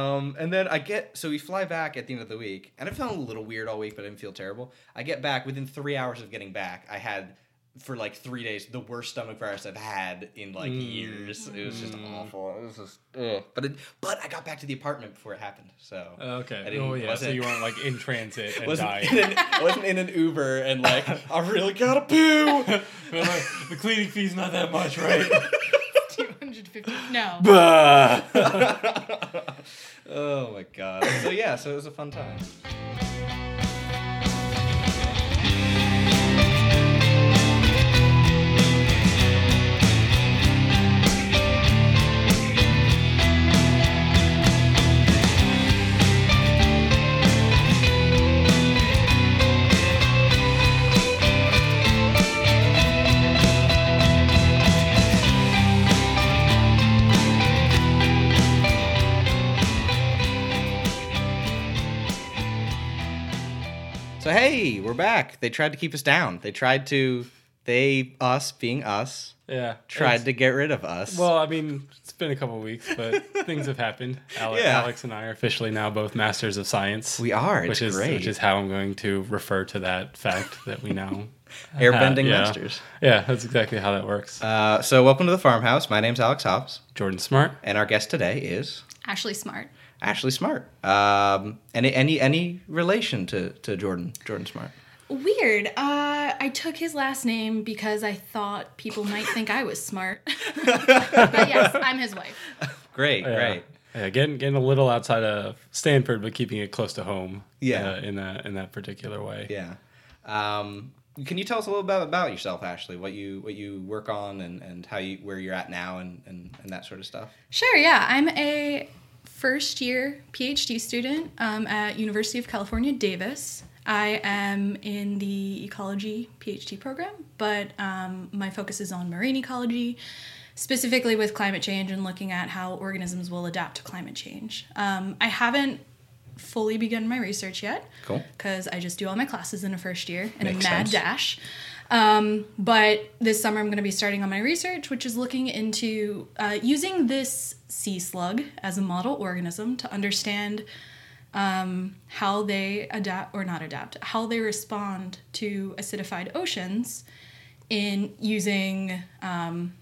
Um, and then I get so we fly back at the end of the week, and I felt a little weird all week, but I didn't feel terrible. I get back within three hours of getting back. I had for like three days the worst stomach virus I've had in like years. It was just awful. It was just ugh. But it, but I got back to the apartment before it happened. So Okay. I didn't- Oh yeah. So wasn't- you weren't like in transit and wasn't died. in an, I wasn't in an Uber and like I really gotta poo. Like, the cleaning fee's not that much, right? 250. No. oh my god. So yeah, so it was a fun time. Hey, we're back. They tried to keep us down. They tried to they us being us Yeah. tried to get rid of us. Well, I mean, it's been a couple of weeks, but things have happened. Ale- Yeah. Alex and I are officially now both masters of science. we are. It's which is great. which is how I'm going to refer to that fact that we now Airbending yeah. masters. Yeah, that's exactly how that works. Uh, so welcome to the Farmcast. My name's Alex Hobbs, Jordan Smart. and our guest today is Ashley Smart. Ashley Smart. Um, any any any relation to to Jordan Jordan Smart? Weird. Uh, I took his last name because I thought people might think I was smart. but yes, I'm his wife. Great, Yeah. great. Yeah, getting getting a little outside of Stanford, but keeping it close to home. Yeah. uh, in that in that particular way. Yeah. Um, can you tell us a little bit about yourself, Ashley? What you what you work on and, and how you where you're at now and, and, and that sort of stuff. Sure. Yeah, I'm a first year PhD student um, at University of California, Davis. I am in the ecology PhD program, but um, my focus is on marine ecology, specifically with climate change and looking at how organisms will adapt to climate change. Um, I haven't fully begun my research yet Cool. because I just do all my classes in a first year in Makes a mad sense. dash. Um, but this summer I'm going to be starting on my research, which is looking into uh, using this sea slug as a model organism to understand um, how they adapt or not adapt, how they respond to acidified oceans in using um,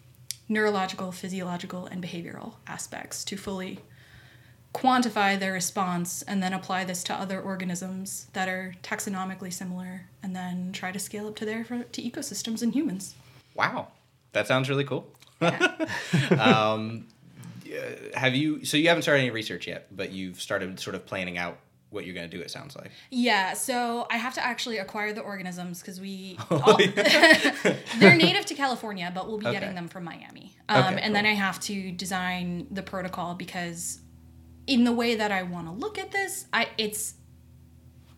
neurological, physiological, and behavioral aspects to fully quantify their response and then apply this to other organisms that are taxonomically similar and then try to scale up to there for, to ecosystems and humans. Wow, that sounds really cool. um, uh, have you? So you haven't started any research yet, but you've started sort of planning out what you're going to do. It sounds like. Yeah, so I have to actually acquire the organisms because we Oh, all, yeah. they're native to California, but we'll be Okay. getting them from Miami. Um, Okay, and then. I have to design the protocol because, in the way that I want to look at this, I it's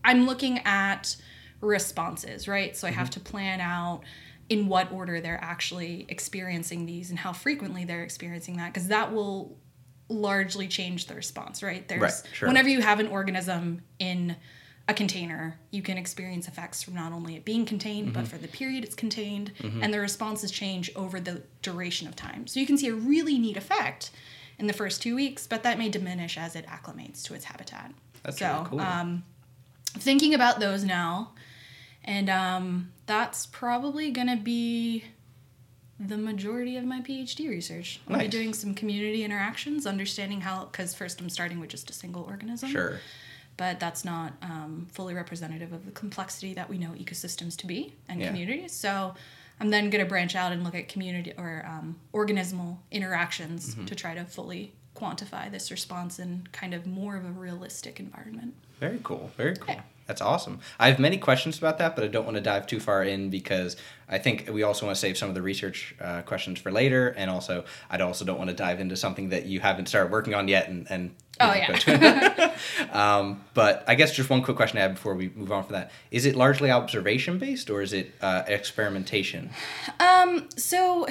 I'm looking at responses, right? So I have Mm-hmm. to plan out in what order they're actually experiencing these and how frequently they're experiencing that because that will largely change the response, right? There's Right, sure. whenever you have an organism in a container, you can experience effects from not only it being contained, Mm-hmm. but for the period it's contained, and the responses change over the duration of time. So you can see a really neat effect in the first two weeks, but that may diminish as it acclimates to its habitat. That's so, really cool. um, thinking about those now, and um, that's probably gonna be the majority of my PhD research. I'll be doing some community interactions, understanding how, because first I'm starting with just a single organism Sure. but that's not um, fully representative of the complexity that we know ecosystems to be and Yeah. communities. So I'm then going to branch out and look at community or um, organismal interactions Mm-hmm. to try to fully quantify this response in kind of more of a realistic environment. Very cool. Very cool. Yeah. That's awesome. I have many questions about that, but I don't want to dive too far in because I think we also want to save some of the research uh, questions for later, and also I also don't want to dive into something that you haven't started working on yet. And, and Oh, yeah. um, but I guess just one quick question I have before we move on from that: Is it largely observation based, or is it uh, experimentation? Um, so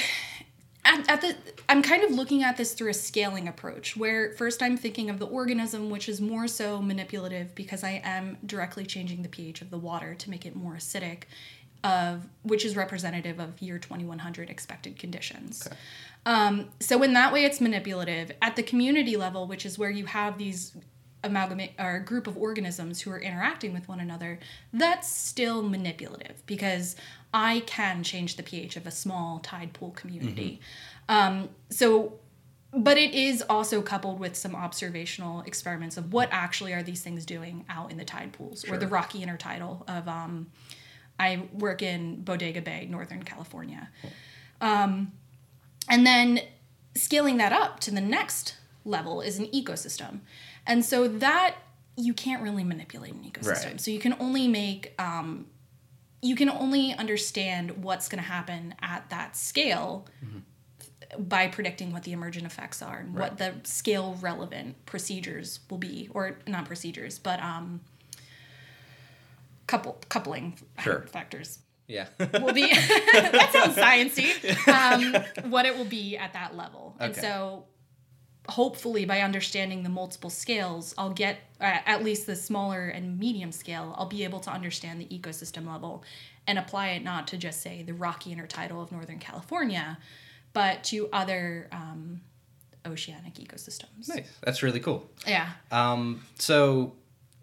at, at the I'm kind of looking at this through a scaling approach where first I'm thinking of the organism which is more so manipulative because I am directly changing the pH of the water to make it more acidic of which is representative of year 2100 expected conditions. Um, so in that way, it's manipulative. At the community level, which is where you have these amalgamate or group of organisms who are interacting with one another, that's still manipulative because I can change the pH of a small tide pool community. Um, so, but it is also coupled with some observational experiments of what actually are these things doing out in the tide pools or the rocky intertidal of. Um, I work in Bodega Bay, Northern California. Um, and then scaling that up to the next level is an ecosystem. And so that you can't really manipulate an ecosystem. Right. So you can only make, um, you can only understand what's going to happen at that scale by predicting what the emergent effects are and what the scale relevant procedures will be, or not procedures, but um, couple coupling Sure. factors Yeah. will be that sounds sciencey um, what it will be at that level and so hopefully by understanding the multiple scales i'll get uh, at least the smaller and medium scale i'll be able to understand the ecosystem level and apply it not to just say the rocky intertidal of northern california but to other um, oceanic ecosystems nice. That's really cool. yeah Um, so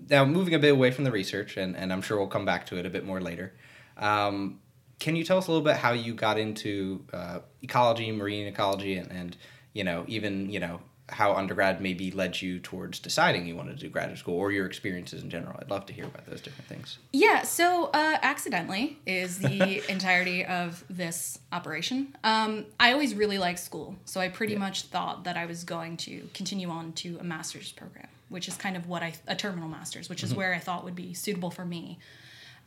now moving a bit away from the research, and, and I'm sure we'll come back to it a bit more later. Um, can you tell us a little bit how you got into uh, ecology, marine ecology, and, and you know even you know how undergrad maybe led you towards deciding you wanted to do graduate school or your experiences in general? I'd love to hear about those different things. Yeah, so uh, accidentally is the entirety of this operation. Um, I always really liked school, so I pretty much thought that I was going to continue on to a master's program, which is kind of what I a terminal master's, which is where I thought would be suitable for me.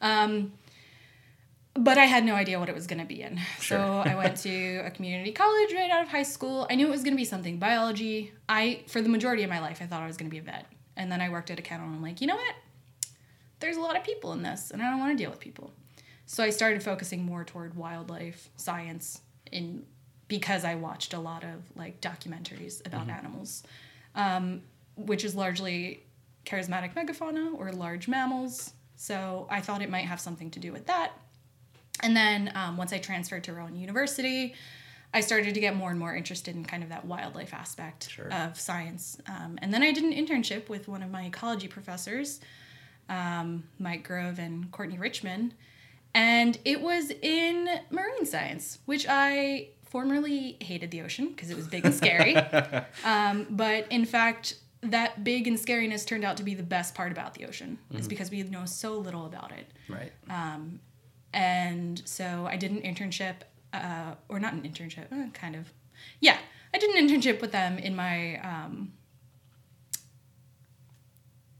Um, but I had no idea what it was going to be in. So I went to a community college right out of high school. I knew it was going to be something biology. I for the majority of my life I thought I was going to be a vet. And then I worked at a kennel and I'm like, "You know what? There's a lot of people in this and I don't want to deal with people." So I started focusing more toward wildlife science in because I watched a lot of like documentaries about animals, um, which is largely charismatic megafauna or large mammals. So I thought it might have something to do with that. And then um, once I transferred to Rowan University, I started to get more and more interested in kind of that wildlife aspect Sure. of science. Um, and then I did an internship with one of my ecology professors, um, Mike Grove and Courtney Richmond. And it was in marine science, which I formerly hated the ocean because it was big and scary. um, but in fact, that big and scariness turned out to be the best part about the ocean. It's because we know so little about it. Right. And so I did an internship, uh, or not an internship, uh, kind of. Yeah, I did an internship with them in my um,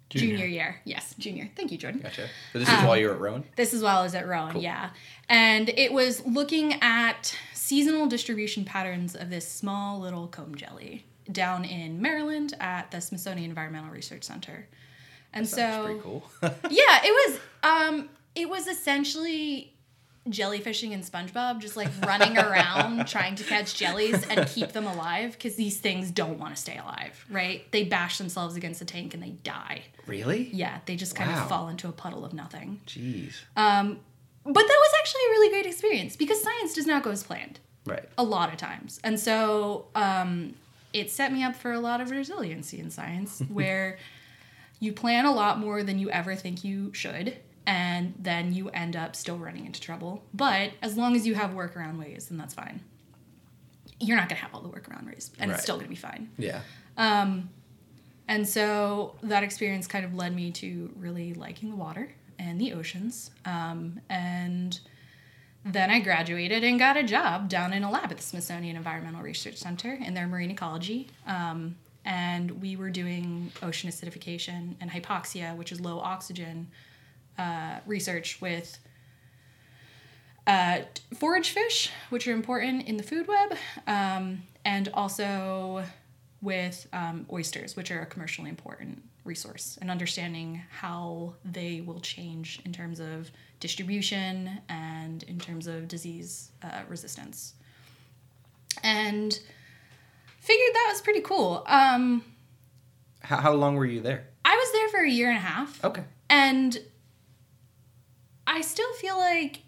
junior. year. Yes, junior. Thank you, Jordan. Gotcha. But this is while you were at Rowan. This as i was at Rowan, yeah. And it was looking at seasonal distribution patterns of this small little comb jelly down in Maryland at the Smithsonian Environmental Research Center. And so cool. yeah, it was um it was essentially jellyfishing and SpongeBob just like running around trying to catch jellies and keep them alive because these things don't want to stay alive, right? They bash themselves against the tank and they die. really? Yeah, they just kind Wow. of fall into a puddle of nothing. Jeez. Um but that was actually a really great experience because science does not go as planned right. a lot of times. And so um, it set me up for a lot of resiliency in science where you plan a lot more than you ever think you should. And then you end up still running into trouble. But as long as you have workaround ways, then that's fine. You're not going to have all the workaround ways, and Right. it's still going to be fine. Yeah. And so that experience kind of led me to really liking the water and the oceans. Um, and then I graduated and got a job down in a lab at the Smithsonian Environmental Research Center in their marine ecology. Um, and we were doing ocean acidification and hypoxia, which is low oxygen uh, research with uh, forage fish, which are important in the food web, um, and also with um, oysters, which are a commercially important resource, and understanding how they will change in terms of distribution and in terms of disease uh, resistance. And figured that was pretty cool. Um, How, how long were you there? I was there for a year and a half. Okay. And I still feel like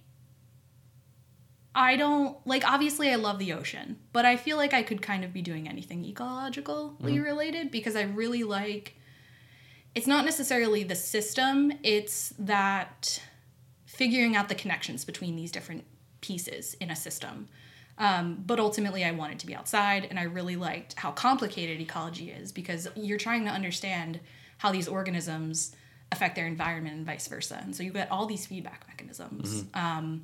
I don't like obviously I love the ocean, but I feel like I could kind of be doing anything ecologically Mm-hmm. related because I really like it's not necessarily the system, it's that figuring out the connections between these different pieces in a system. Um, but ultimately, I wanted to be outside, and I really liked how complicated ecology is because you're trying to understand how these organisms affect their environment and vice versa. And so you get all these feedback mechanisms. Um,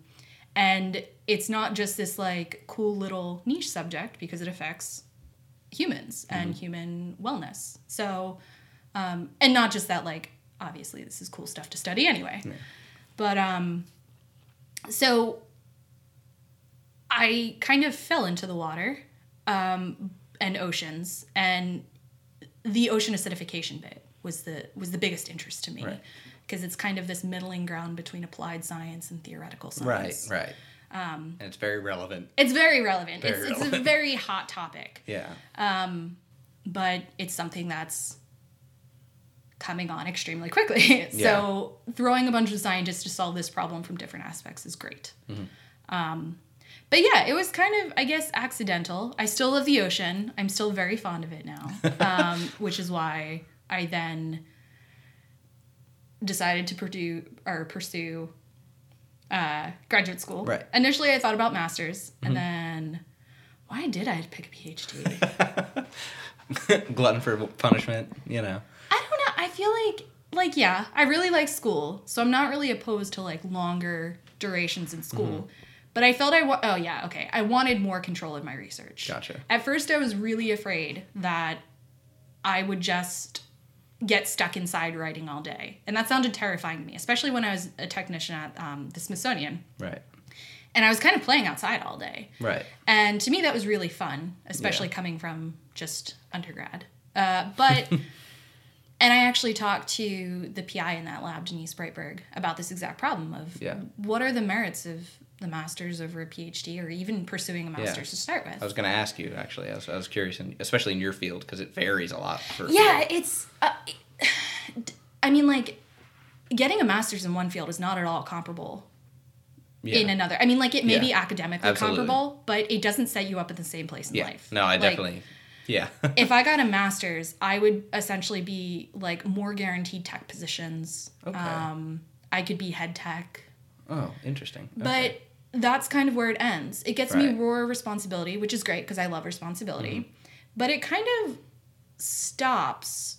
and it's not just this like cool little niche subject because it affects humans and human wellness. So, um, and not just that, like, obviously, this is cool stuff to study anyway. But, um, so I kind of fell into the water um, and oceans, and the ocean acidification bit was the was the biggest interest to me Right. because it's kind of this middling ground between applied science and theoretical science. right. Right. Um, and it's very relevant. It's very relevant. Very it's, it's a very hot topic, Yeah. but it's something that's coming on extremely quickly. so throwing a bunch of scientists to solve this problem from different aspects is great. Um, but yeah, it was kind of, I guess, accidental. I still love the ocean. I'm still very fond of it now, um, which is why I then decided to pursue or pursue uh, graduate school. Right. Initially, I thought about masters, and then why did I pick a PhD? Glutton for punishment, you know. I don't know. I feel like like yeah, I really like school, so I'm not really opposed to like longer durations in school. Mm-hmm. But I felt I wa- oh yeah, okay. I wanted more control of my research. Gotcha. At first I was really afraid that I would just get stuck inside writing all day. And that sounded terrifying to me, especially when I was a technician at um, the Smithsonian. Right. And I was kind of playing outside all day. Right. And to me, that was really fun, especially Yeah. coming from just undergrad. Uh, but, and I actually talked to the PI in that lab, Denise Breitburg, about this exact problem of Yeah. what are the merits of the master's over a PhD or even pursuing a master's to start with. I was going to ask you actually. I was, I was curious, in, especially in your field, because it varies a lot. For yeah, it's, uh, I mean, like, getting a master's in one field is not at all comparable yeah. in another. I mean, like, it may Yeah. be academically Absolutely. comparable, but it doesn't set you up in the same place in yeah. life. No, I Like, definitely. Yeah. if I got a master's, I would essentially be like more guaranteed tech positions. Okay. Um, I could be head tech, oh, interesting. but that's kind of where it ends. It gets me Right. Mm-hmm. raw responsibility, which is great because I love responsibility, but it kind of stops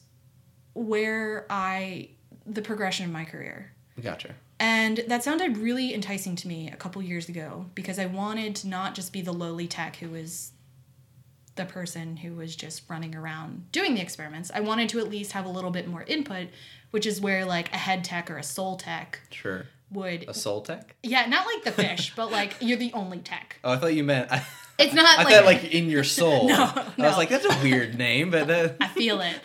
where I the progression of my career. gotcha. And that sounded really enticing to me a couple years ago because I wanted to not just be the lowly tech who was the person who was just running around doing the experiments. I wanted to at least have a little bit more input, which is where like a head tech or a soul tech Sure. would A soul tech? yeah, not like the fish, but like you're the only tech. Oh, I thought you meant. I, It's not I like thought like in your soul. No, I was like, that's a weird name, but that. I feel it.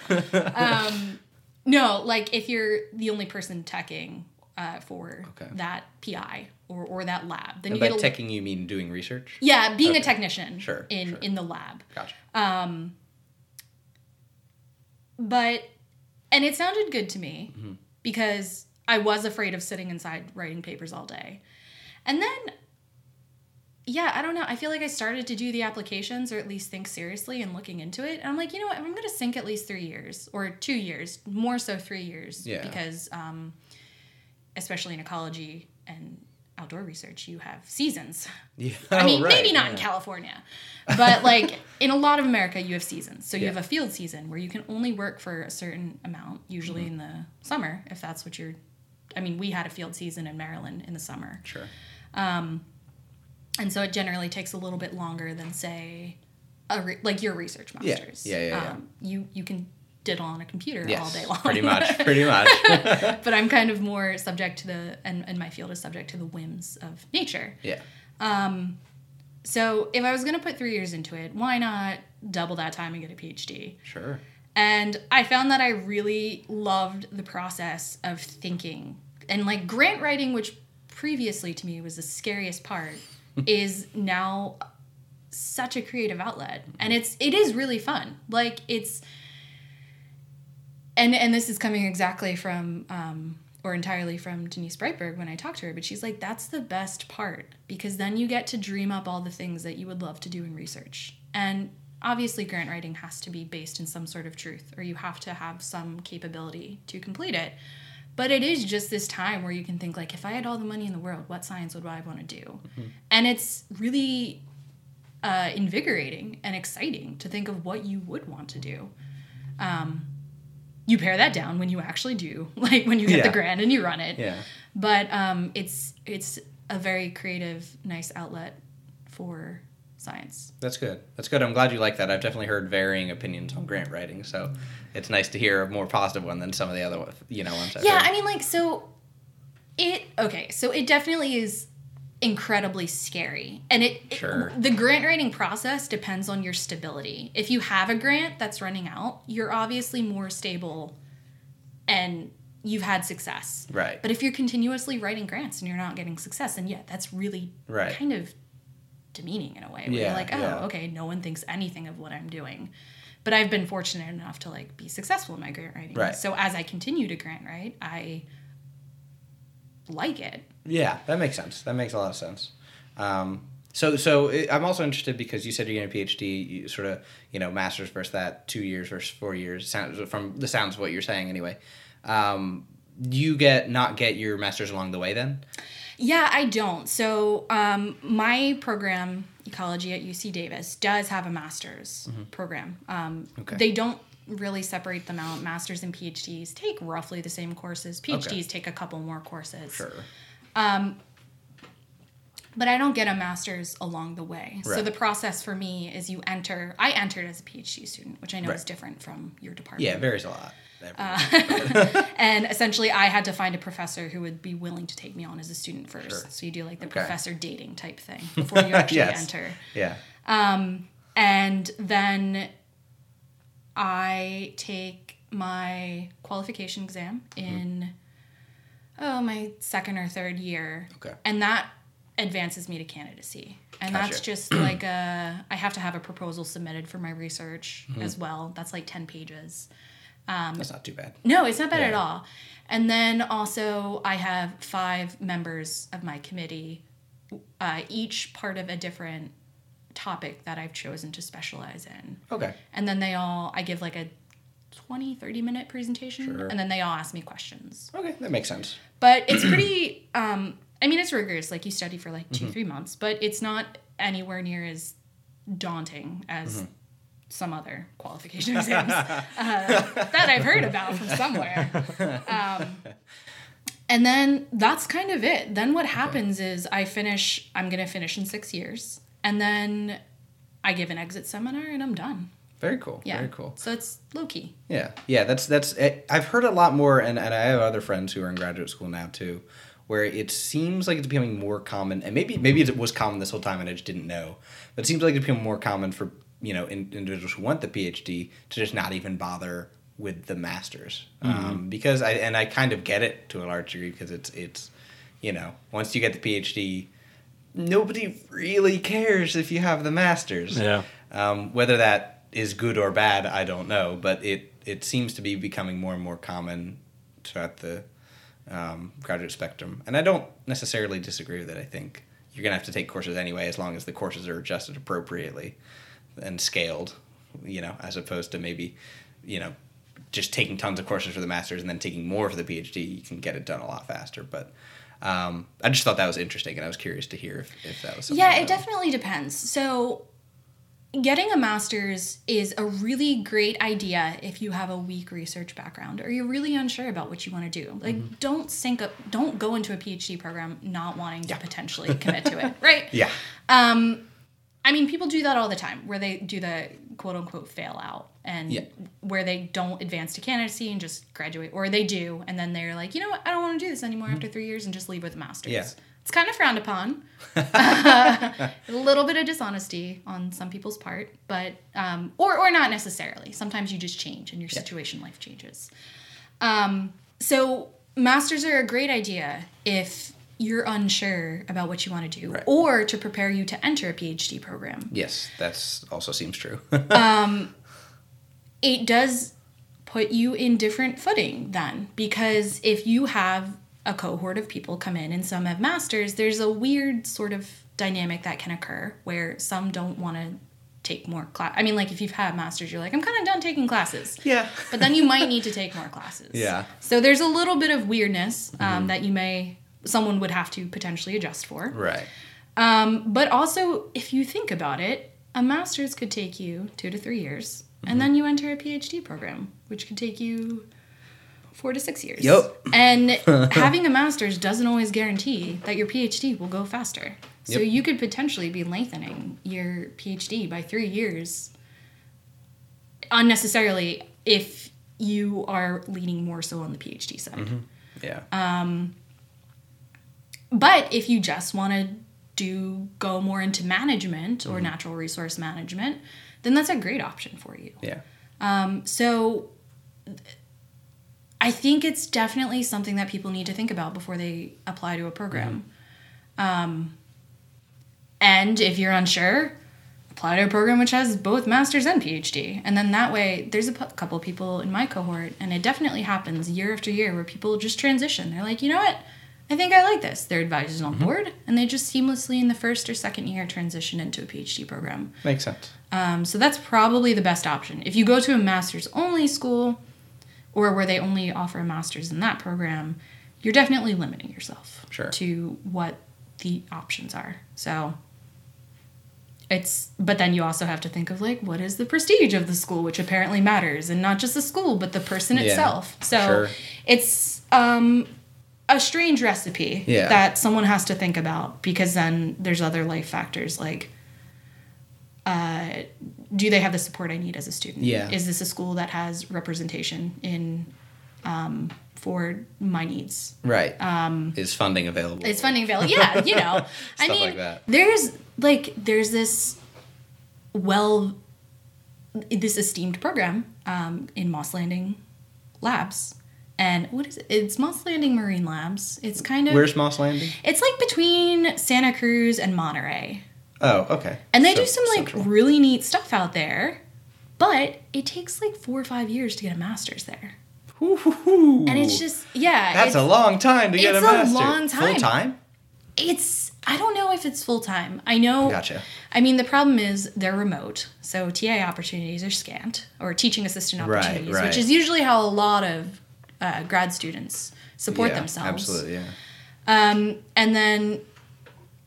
Um, no, like if you're the only person teching uh, for Okay. that PI or, or that lab, then And you by get a, teching, you mean doing research? yeah, being Okay. a technician Sure, in sure. in the lab. Gotcha. Um, But and it sounded good to me Mm-hmm. because I was afraid of sitting inside writing papers all day. And then yeah, I don't know. I feel like I started to do the applications or at least think seriously and looking into it. And I'm like, you know what? I'm going to sink at least 3 years or 2 years, more so 3 years Yeah. because um especially in ecology and outdoor research, you have seasons. Yeah. I mean, Oh, right, maybe not in. California, but like in a lot of America, you have seasons. So you Yeah. have a field season where you can only work for a certain amount, usually Mm-hmm. in the summer, if that's what you're. I mean, we had a field season in Maryland in the summer, Sure. Um, and so it generally takes a little bit longer than say, a re- like your research masters. Yeah, yeah, yeah. Um, you you can diddle on a computer Yes. all day long. Pretty much. Pretty much. but I'm kind of more subject to the and, and my field is subject to the whims of nature. yeah. Um, So if I was gonna put three years into it, why not double that time and get a PhD? Sure. And I found that I really loved the process of thinking. And like grant writing, which previously to me was the scariest part, is now such a creative outlet. And it's it is really fun. Like it's and and this is coming exactly from um, or entirely from Denise Breitburg when I talked to her, but she's like, that's the best part because then you get to dream up all the things that you would love to do in research. And obviously, grant writing has to be based in some sort of truth, or you have to have some capability to complete it. But it is just this time where you can think like, if I had all the money in the world, what science would I want to do? And it's really uh, invigorating and exciting to think of what you would want to do. Um, you pare that down when you actually do, like when you get Yeah. the grant and you run it. Yeah. But um, it's it's a very creative, nice outlet for science. That's good. That's good. I'm glad you like that. I've definitely heard varying opinions on grant writing, so it's nice to hear a more positive one than some of the other you know ones. I've Yeah, heard. I mean, like, so it okay, so it definitely is incredibly scary, and it, it- the grant writing process depends on your stability. If you have a grant that's running out, you're obviously more stable, and you've had success. Right. But if you're continuously writing grants and you're not getting success, then yeah, that's really Right. kind of demeaning in a way. Where Yeah, you're like, oh, yeah. okay, no one thinks anything of what I'm doing. But I've been fortunate enough to like be successful in my grant writing. Right. So as I continue to grant write, I like it. Yeah, that makes sense. That makes a lot of sense. Um, so, so i- I'm also interested because you said you're getting a PhD, you sort of, you know, master's versus that, two years versus four years. Sounds from the sounds of what you're saying, anyway. Um, you get not get your master's along the way, then? Yeah, I don't. So um, my program, ecology at UC Davis, does have a master's program. Um, Mm-hmm. Okay. They don't really separate them out. Masters and PhDs take roughly the same courses. PhDs take a couple more courses. Sure. Um, but I don't get a master's along the way. So the process for me is you enter. I entered as a PhD student, which I know is different from your department. Yeah, it varies a lot. Uh, and essentially, I had to find a professor who would be willing to take me on as a student first. Sure. So you do like the Okay. professor dating type thing before you actually Yes. enter. yeah. Um, and then I take my qualification exam mm-hmm. in oh my second or third year. Okay. And that advances me to candidacy. And that's just like a I have to have a proposal submitted for my research Mm-hmm. as well. That's like 10 pages. Um, That's not too bad. No, it's not bad at all. And then also, I have five members of my committee, uh, each part of a different topic that I've chosen to specialize in. Okay. And then they all, I give like a 20, 30 minute presentation, Sure. and then they all ask me questions. Okay, that makes sense. But it's pretty, um, I mean, it's rigorous. Like you study for like Mm-hmm. 2 three months, but it's not anywhere near as daunting as. Mm-hmm. Some other qualification exams uh, that I've heard about from somewhere. Um, and then that's kind of it. Then what happens is I finish, I'm going to finish in six years. And then I give an exit seminar and I'm done. Very cool. Yeah. Very cool. So it's low key. Yeah, yeah, that's that's. eh, I've heard a lot more, and, and I have other friends who are in graduate school now too, where it seems like it's becoming more common, and maybe maybe it was common this whole time and I just didn't know, but it seems like it's becoming more common for you know in, individuals who want the PhD to just not even bother with the masters, um, because I and I kind of get it to a large degree because it's it's you know once you get the PhD, nobody really cares if you have the masters. Yeah. Um, whether that is good or bad, I don't know, but it it seems to be becoming more and more common throughout the um, graduate spectrum, and I don't necessarily disagree with it. I think you're gonna have to take courses anyway, as long as the courses are adjusted appropriately and scaled, you know, as opposed to maybe, you know, just taking tons of courses for the masters and then taking more for the PhD. You can get it done a lot faster, but. Um, I just thought that was interesting, and I was curious to hear if, if that was something. Yeah, it definitely depends. So, getting a master's is a really great idea if you have a weak research background or you're really unsure about what you want to do. Like, don't sink up, don't go into a PhD program not wanting to potentially commit to it, right? Yeah. Um, I mean, people do that all the time where they do the quote unquote fail out and Yeah. where they don't advance to candidacy and just graduate, or they do, and then they're like, you know what, I don't want to do this anymore after three years and just leave with a master's. Yeah. It's kind of frowned upon. a little bit of dishonesty on some people's part, but, um, or, or not necessarily. Sometimes you just change and your situation, life changes. Um, so, masters are a great idea if you're unsure about what you want to do Right. or to prepare you to enter a PhD program Yes, that's also seems true. it does put you in different footing then because if you have a cohort of people come in and some have masters, there's a weird sort of dynamic that can occur where some don't want to take more class. I mean, like if you've had masters, you're like, I'm kind of done taking classes. Yeah. But then you might need to take more classes. Yeah. So there's a little bit of weirdness um, that you may someone would have to potentially adjust for. Right. Um, but also, if you think about it, a master's could take you two to three years, Mm-hmm. and then you enter a PhD program, which could take you four to six years. Yep. And having a master's doesn't always guarantee that your PhD will go faster. So Yep. you could potentially be lengthening your PhD by three years unnecessarily if you are leaning more so on the PhD side. Mm-hmm. Yeah. Um, But if you just want to do go more into management or natural resource management, then that's a great option for you. yeah. Um, so I think it's definitely something that people need to think about before they apply to a program. Um, and if you're unsure, apply to a program which has both master's and PhD. And then that way, there's a pu- couple people in my cohort, and it definitely happens year after year where people just transition. They're like, you know what? I think I like this. Their advisor's on board, and they just seamlessly in the first or second year transition into a PhD program. Makes sense. Um, so that's probably the best option. If you go to a master's only school or where they only offer a master's in that program, you're definitely limiting yourself Sure. to what the options are. So it's but then you also have to think of like what is the prestige of the school which apparently matters and not just the school but the person Yeah, itself. So sure. it's um a strange recipe Yeah. that someone has to think about because then there's other life factors like uh, do they have the support I need as a student? Yeah. Is this a school that has representation in um, for my needs? Right. Um, is funding available? Is funding available. Yeah, you know. I mean, like that. there's like there's this well this esteemed program um, in Moss Landing Labs. And what is it? It's Moss Landing Marine Labs. It's kind of Where's Moss Landing? it's like between Santa Cruz and Monterey. Oh, okay. And they So- do some like central. really neat stuff out there. But it takes like four or five years to get a master's there. Ooh. And it's just yeah. That's a long time to get a it's a long time. Full time? it's I don't know if it's full time. I know Gotcha. I mean the problem is they're remote. So TA opportunities are scant or teaching assistant Right, opportunities, right. which is usually how a lot of uh, grad students support yeah, themselves. Absolutely, yeah. Um, and then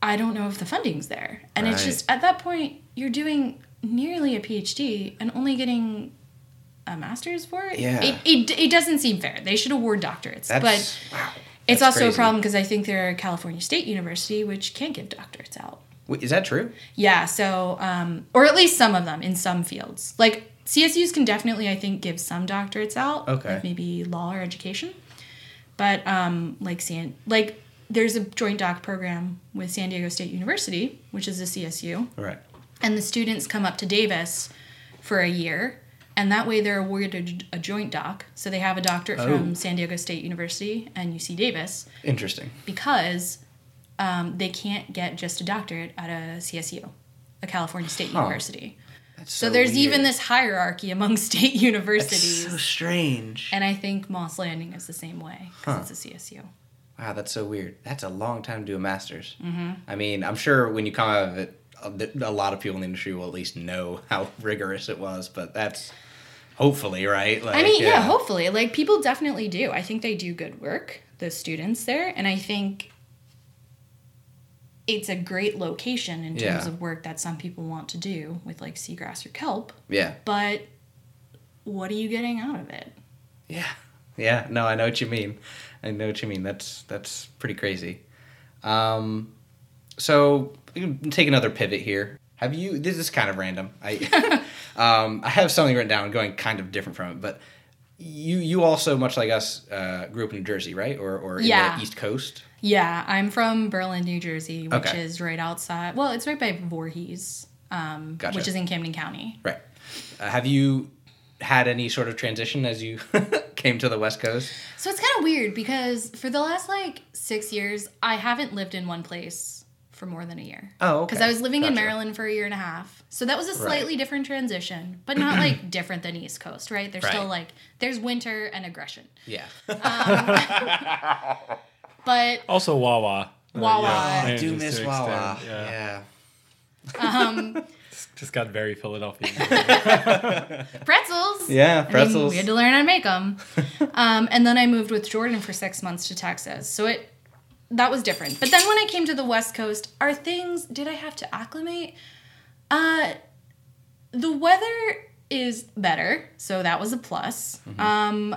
I don't know if the funding's there. And it's just at that point you're doing nearly a PhD and only getting a master's for it. Yeah. It, it, it doesn't seem fair. They should award doctorates. That's but wow. it's also a problem because I think they're a California State University, which can't give doctorates out. Wait, is that true? Yeah, so um, or at least some of them in some fields. Like CSUs can definitely, I think, give some doctorates out. Okay. Like maybe law or education, but um, like San, like there's a joint doc program with San Diego State University, which is a CSU, Right. and the students come up to Davis for a year, and that way they're awarded a joint doc. So they have a doctorate Oh. from San Diego State University and UC Davis Interesting. because um, they can't get just a doctorate at a CSU, a California State Huh. University. That's So, so there's even this hierarchy among state That's universities. so strange. and I think Moss Landing is the same way because Huh. it's a CSU. Wow, that's so weird. That's a long time to do a master's. Mm-hmm. I mean, I'm sure when you come out of it, a, a lot of people in the industry will at least know how rigorous it was. But that's hopefully right. Like, I mean, yeah. hopefully. Like, people definitely do. I think they do good work, the students there. And I think it's a great location in terms Yeah. of work that some people want to do with, like, seagrass or kelp. Yeah. But what are you getting out of it? Yeah. Yeah. No, I know what you mean. I know what you mean. That's that's pretty crazy. Um, so take another pivot here. Have you? This is kind of random. I um, I have something written down, going kind of different from it, but. You you also much like us uh, grew up in New Jersey, right? Or or in Yeah. the East Coast. Yeah, I'm from Berlin, New Jersey, which Okay. is right outside. Well, it's right by Voorhees, um, Gotcha. which is in Camden County. Right. Uh, have you had any sort of transition as you came to the West Coast? So it's kind of weird because for the last like six years, I haven't lived in one place for more than a year. Oh, okay. Because I was living in Maryland for a year and a half. So that was a slightly different transition, but not like different than East Coast, right? There's still like, there's winter and aggression. Yeah. Um, but Also Wawa. Uh, Wawa. yeah, I do miss Wawa. extend, Yeah. Yeah. Just got very Philadelphia. pretzels. Yeah, I mean, pretzels. we had to learn how to make them. um, and then I moved with Jordan for six months to Texas. So it that was different. But then when I came to the West Coast, are things did I have to acclimate? Uh the weather is better, so that was a plus. Um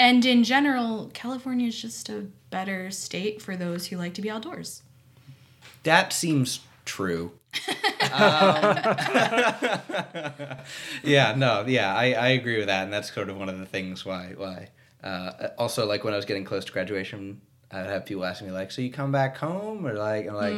and in general, California is just a better state for those who like to be outdoors. That seems true. Um, yeah, no, yeah, I, I agree with that, and that's sort of one of the things why why. Uh, also, like when I was getting close to graduation, I would have people asking me like, "So you come back home?" or like, I'm like,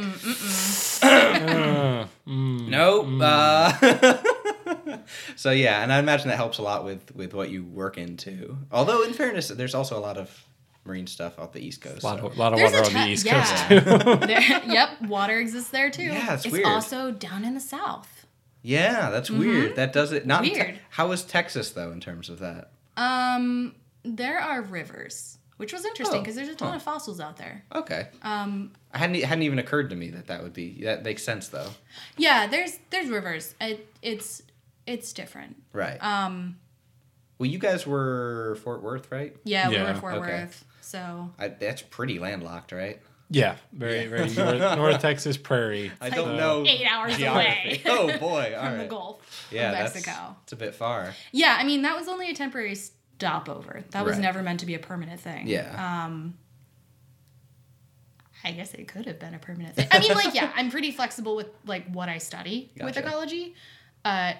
Uh, mm. "Nope." Uh, so yeah, and I imagine that helps a lot with with what you work into. Although, in fairness, there's also a lot of marine stuff off the East Coast. A lot so- of, lot of There's water a on the East yeah. Coast too. There, yep, water exists there too. Yeah, it's it's weird. also down in the south. Yeah, that's weird. That does it. Not in Te- Mm-hmm. Weird. how is Texas though in terms of that? Um, there are rivers, which was interesting Oh, because there's a ton huh. of fossils out there. Okay. Um, I hadn't it hadn't even occurred to me that that would be that makes sense though. yeah, there's there's rivers. It, it's it's different. Right. Um, well, you guys were Fort Worth, right? yeah, we Yeah, were Fort okay. Worth, so I, that's pretty landlocked, right? yeah, very very north, North Texas prairie. I don't know eight hours geography. away oh boy, all from the. Gulf Yeah, of that's Mexico. it's a bit far. Yeah, I mean that was only a temporary stopover. That was Right. never meant to be a permanent thing. Yeah. Um, I guess it could have been a permanent thing. I mean, like, yeah, I'm pretty flexible with like what I study with ecology. Uh,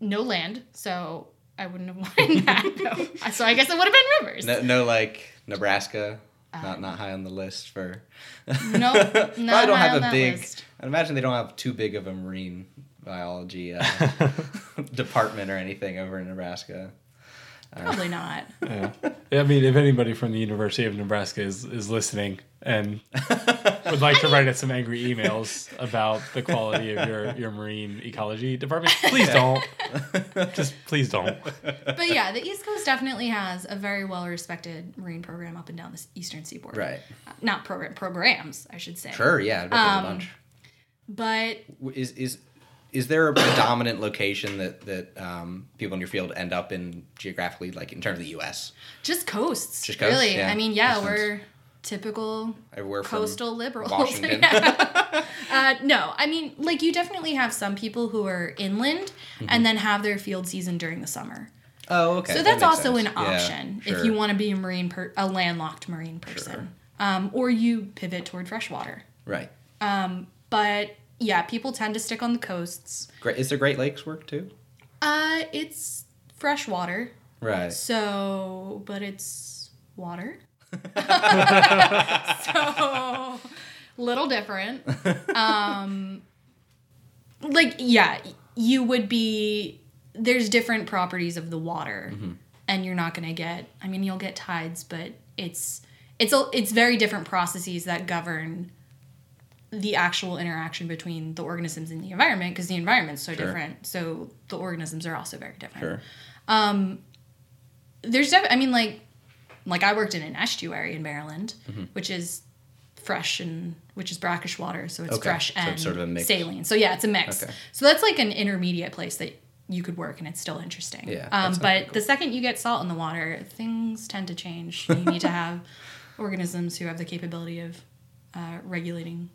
no land, so I wouldn't have wanted that. No. So I guess it would have been rivers. No, no like Nebraska, Um, not not high on the list for. No, Probably not don't have a big. list. I imagine they don't have too big of a marine biology uh, department or anything over in Nebraska. Probably not. Yeah. Yeah, I mean, if anybody from the University of Nebraska is, is listening and would like to write us some angry emails about the quality of your, your marine ecology department, please don't. Just please don't. But yeah, the East Coast definitely has a very well respected marine program up and down the eastern seaboard. Right. Not program programs, I should say. Sure. Yeah. I bet there's a Um, bunch. But is is is there a predominant location that that um, people in your field end up in geographically, like in terms of the U.S. just coasts. Just coasts, really. yeah. I mean, yeah, Makes sense. We're typical Everywhere from coastal liberals. Washington. Yeah. uh, no, I mean, like you definitely have some people who are inland Mm-hmm. and then have their field season during the summer. Oh, okay. so that's makes also sense. an Yeah, option if you want to be a marine, per- a landlocked marine person, um, or you pivot toward freshwater. Right. Um, but yeah, people tend to stick on the coasts. Great. Is there Great Lakes work too? Uh, it's freshwater, Right. so but it's water. So little different. Um, like yeah, you would be. There's different properties of the water, and you're not gonna get. I mean, you'll get tides, but it's it's a, it's very different processes that govern the actual interaction between the organisms and the environment because the environment's so Sure. different. So the organisms are also very different Sure. there's def- I mean like like I worked in an estuary in Maryland, Mm-hmm. which is fresh and which is brackish water, so it's Okay, fresh so and it's sort of saline. So yeah, it's a mix. Okay. So that's like an intermediate place that you could work and it's still interesting. Yeah, Um, but cool. the second you get salt in the water, things tend to change. You need to have organisms who have the capability of uh, regulating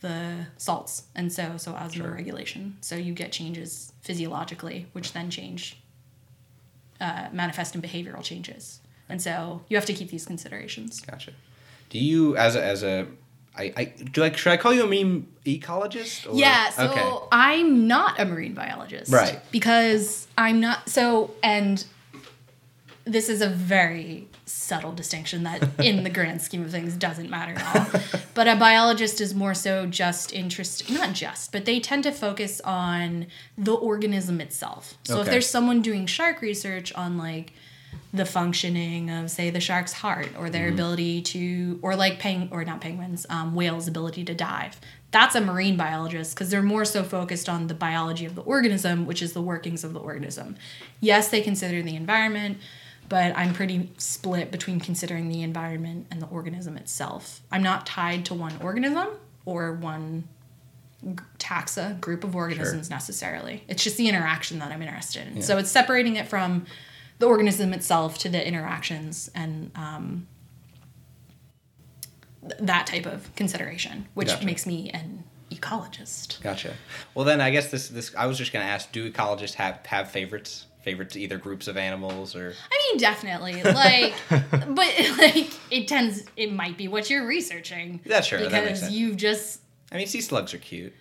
the salts, and so so osmoregulation. So you get changes physiologically, which then change uh, manifest in behavioral changes. And so you have to keep these considerations. Gotcha. Do you, as a, as a, I, I do I should I call you a meme ecologist? Or? Yeah, so okay. I'm not a marine biologist. Right. Because I'm not so and this is a very subtle distinction that in the grand scheme of things doesn't matter at all. but a biologist is more so just interested not just, but they tend to focus on the organism itself. So if there's someone doing shark research on like the functioning of say the shark's heart or their ability to or like peng or not penguins um, whales ability to dive. That's a marine biologist because they're more so focused on the biology of the organism which is the workings of the organism. Yes they consider the environment but i'm pretty split between considering the environment and the organism itself. I'm not tied to one organism or one taxa group of organisms necessarily. It's just the interaction that i'm interested in. So it's separating it from the organism itself to the interactions and um, th- that type of consideration which Gotcha. makes me an ecologist Gotcha. Well, then I guess this this I was just gonna ask: Do ecologists have have favorites? Favorites, either groups of animals or I mean, definitely. Like, but like, it tends. It might be what you're researching. That's sure, that Because sense. you've just. I mean, sea slugs are cute.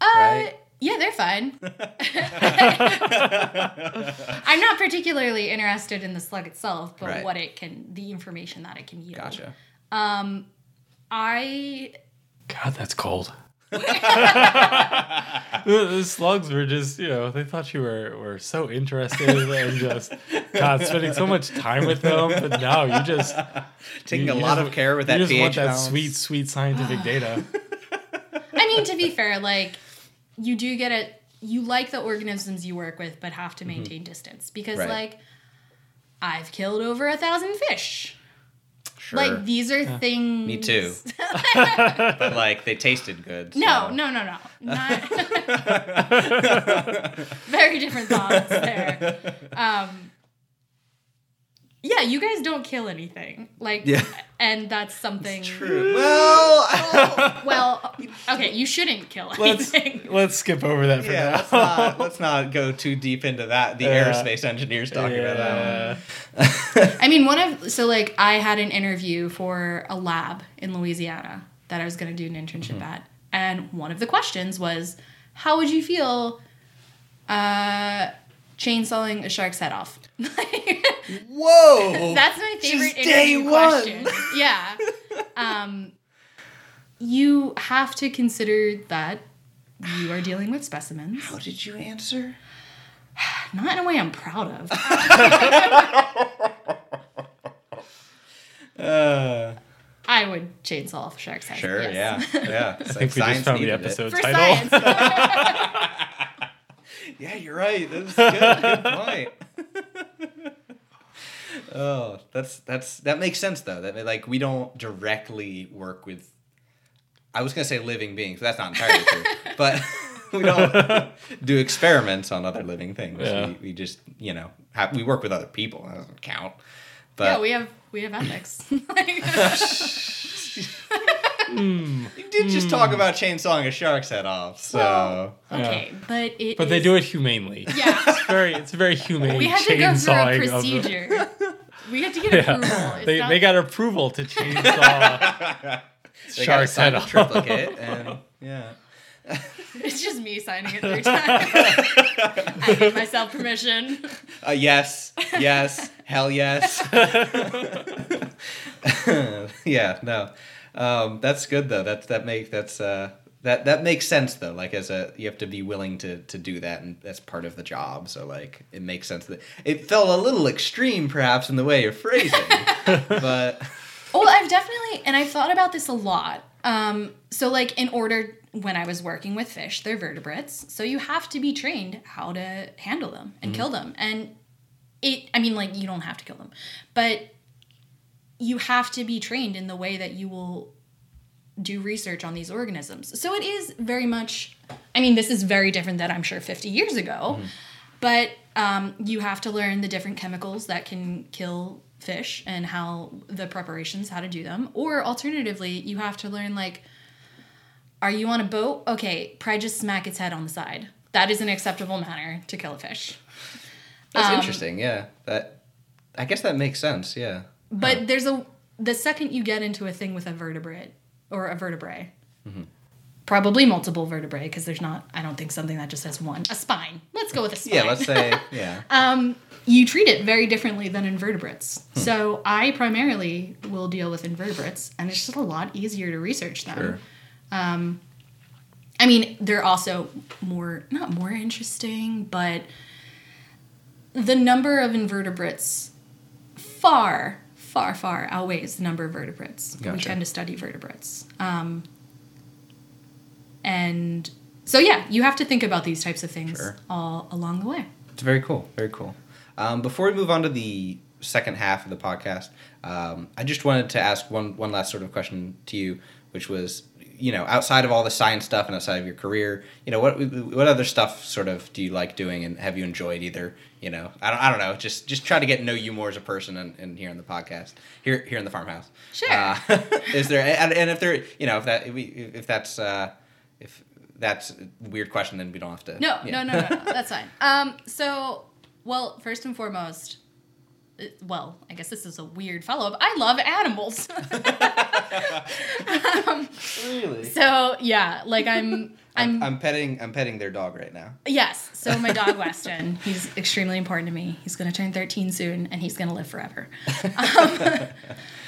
Uh, Right. Yeah, they're fine. I'm not particularly interested in the slug itself, but Right. what it can, the information that it can yield. Gotcha. Um, I God, that's cold. the, the slugs were just, you know, they thought you were, were so interested and just, God, spending so much time with them. But now you just Taking you- a you lot just- of care with you that just pH want that sweet, sweet scientific data. I mean, to be fair, like you do get it. You like the organisms you work with, but have to maintain distance because, Right. like, I've killed over a thousand fish. Sure. Like these are things. Me too. but like they tasted good. No, so- no, no, no. Not very different thoughts there. Um, yeah, you guys don't kill anything. Like, Yeah. and that's something. True. Well, I Well, okay, you shouldn't kill Let's, anything. let's skip over that for yeah, now. let's not let's not go too deep into that. The Yeah. aerospace engineers talking about that one. I mean, one of so like I had an interview for a lab in Louisiana that I was going to do an internship Mm-hmm. at, and one of the questions was, "How would you feel uh, chainsawing a shark's head off?" Whoa. That's my favorite Just day interview one. question. Yeah. Um, you have to consider that you are dealing with specimens, How did you answer? not in a way I'm proud of. Uh, I would chainsaw off a shark's head. sure. yes. Yeah. Yeah. It's I like think we just found the needed it. episode For title. Science. Yeah, you're right. That's good. good point. oh, that's that's that makes sense though. That like we don't directly work with. I was gonna say living beings, but that's not entirely true. But we don't do experiments on other living things. Yeah. We, we just you know have, we work with other people. That doesn't count. But yeah, we have we have ethics. you did just talk about chainsawing a shark's head off. So Well, okay, but it. But they do it humanely. Yeah, It's very, it's very humane we had to go through a chainsawing of the- procedure. We had to get Yeah. approval. It's They, not- they got approval to chainsaw they shark's head off. triplicate, and yeah. It's just me signing it three times. I give myself permission. Uh, yes, yes, hell yes. yeah, no, um, that's good though. That that make that's uh, that that makes sense though. Like as a you have to be willing to to do that, and that's part of the job. So like it makes sense that it felt a little extreme, perhaps in the way of phrasing, but Well, I've definitely, and I've thought about this a lot. Um, so, like, in order, when I was working with fish, they're vertebrates. So, you have to be trained how to handle them and kill them. And it, I mean, like, you don't have to kill them, but you have to be trained in the way that you will do research on these organisms. So, it is very much, I mean, this is very different than I'm sure 50 years ago, but um, you have to learn the different chemicals that can kill fish and how the preparations how to do them or alternatively you have to learn like are you on a boat okay probably just smack its head on the side that is an acceptable manner to kill a fish that's Um, interesting. Yeah, that I guess that makes sense. Yeah. But oh. there's a the second you get into a thing with a vertebrate or a vertebrae mm-hmm. probably multiple vertebrae because there's not i don't think something that just has one a spine let's go with a spine Yeah. Let's say yeah. um, you treat it very differently than invertebrates. Hmm. So I primarily will deal with invertebrates, and it's just a lot easier to research them. Sure. Um, I mean, they're also more not more interesting, but the number of invertebrates far, far, far outweighs the number of vertebrates. We tend to study vertebrates. Um, and so, yeah, you have to think about these types of things Sure. all along the way. It's very cool. Very cool. Um, before we move on to the second half of the podcast, um, I just wanted to ask one one last sort of question to you, which was, you know, outside of all the science stuff and outside of your career, you know, what what other stuff sort of do you like doing and have you enjoyed either? You know, I don't, I don't know. Just just try to get to know you more as a person and, and here in the podcast, here here in the farmhouse. Sure. Uh, is there and, and if there, you know, if that if, if that's uh, if that's a weird question, then we don't have to. No, yeah. no, no, no, no. That's fine. Um, so, well, first and foremost, well, I guess this is a weird follow up. I love animals. um, Really. so yeah, like I'm, I'm, I'm, I'm petting I'm petting their dog right now. yes. So my dog Weston, he's extremely important to me. He's gonna turn 13 soon, and he's gonna live forever. Um,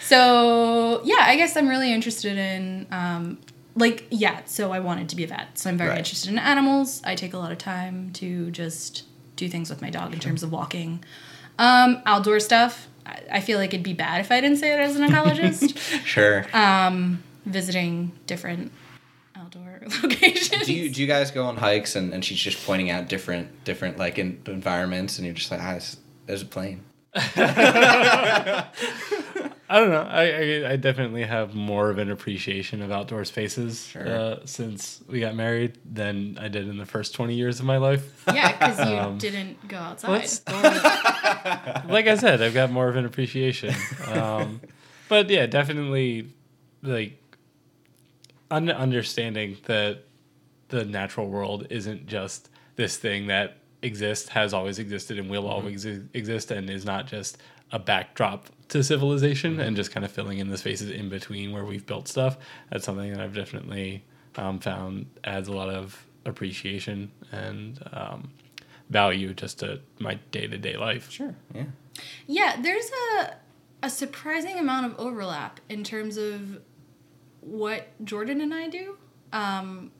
so yeah, I guess I'm really interested in. Um, like yeah, so I wanted to be a vet. So I'm very Right. interested in animals. I take a lot of time to just do things with my dog in terms of walking. Um, outdoor stuff. I, I feel like it'd be bad if I didn't say it as an ecologist. Sure. um, visiting different outdoor locations. do you do you guys go on hikes and, and she's just pointing out different different like in, environments and you're just like ah, there's, there's a plane. I don't know. I, I I definitely have more of an appreciation of outdoor spaces Sure. uh, since we got married than I did in the first twenty years of my life. yeah, because you Um, didn't go outside. Like I said, I've got more of an appreciation. Um, but yeah, definitely like un- understanding that the natural world isn't just this thing that exists, has always existed, and will always e- exist, and is not just a backdrop to civilization and just kind of filling in the spaces in between where we've built stuff. That's something that I've definitely um, found adds a lot of appreciation and um, value just to my day to day life. Sure. Yeah. Yeah, there's a a surprising amount of overlap in terms of what Jordan and I do. Um,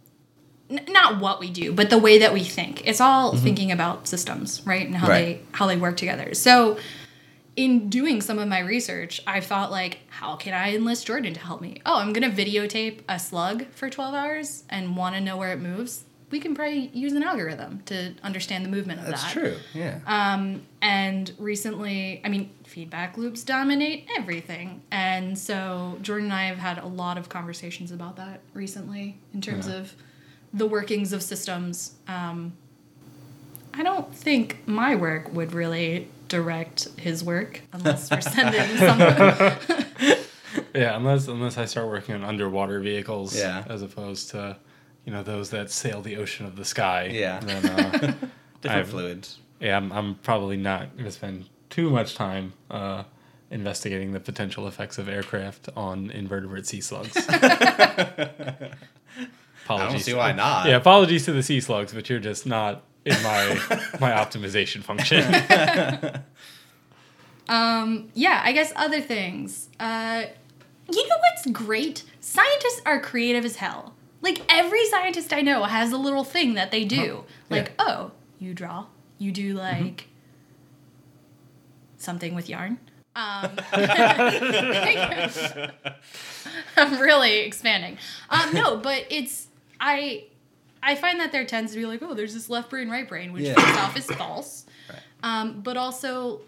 n- not what we do, but the way that we think. It's all thinking about systems, right, and how Right. they how they work together. So, in doing some of my research, I've thought like, how can I enlist Jordan to help me? Oh, I'm gonna videotape a slug for 12 hours and want to know where it moves. We can probably use an algorithm to understand the movement of That's that. That's true. Yeah. Um, and recently, I mean, feedback loops dominate everything. And so Jordan and I have had a lot of conversations about that recently in terms of the workings of systems. Um, I don't think my work would really direct his work unless we're sending some. Yeah, unless unless I start working on underwater vehicles, Yeah. as opposed to, you know, those that sail the ocean of the sky. Yeah. Then, uh, Different I've- fluids. yeah, I'm, I'm probably not going to spend too much time uh, investigating the potential effects of aircraft on invertebrate sea slugs. I don't see why not. Yeah, apologies to the sea slugs, but you're just not in my my optimization function. Um, yeah, I guess other things. Uh, you know what's great? Scientists are creative as hell. Like every scientist I know has a little thing that they do. Like, oh, you draw. You do like something with yarn. Um, I'm really expanding. Um, no, but it's I I find that there tends to be like, oh, there's this left brain, right brain, which Yeah. first off is false. Right. Um, but also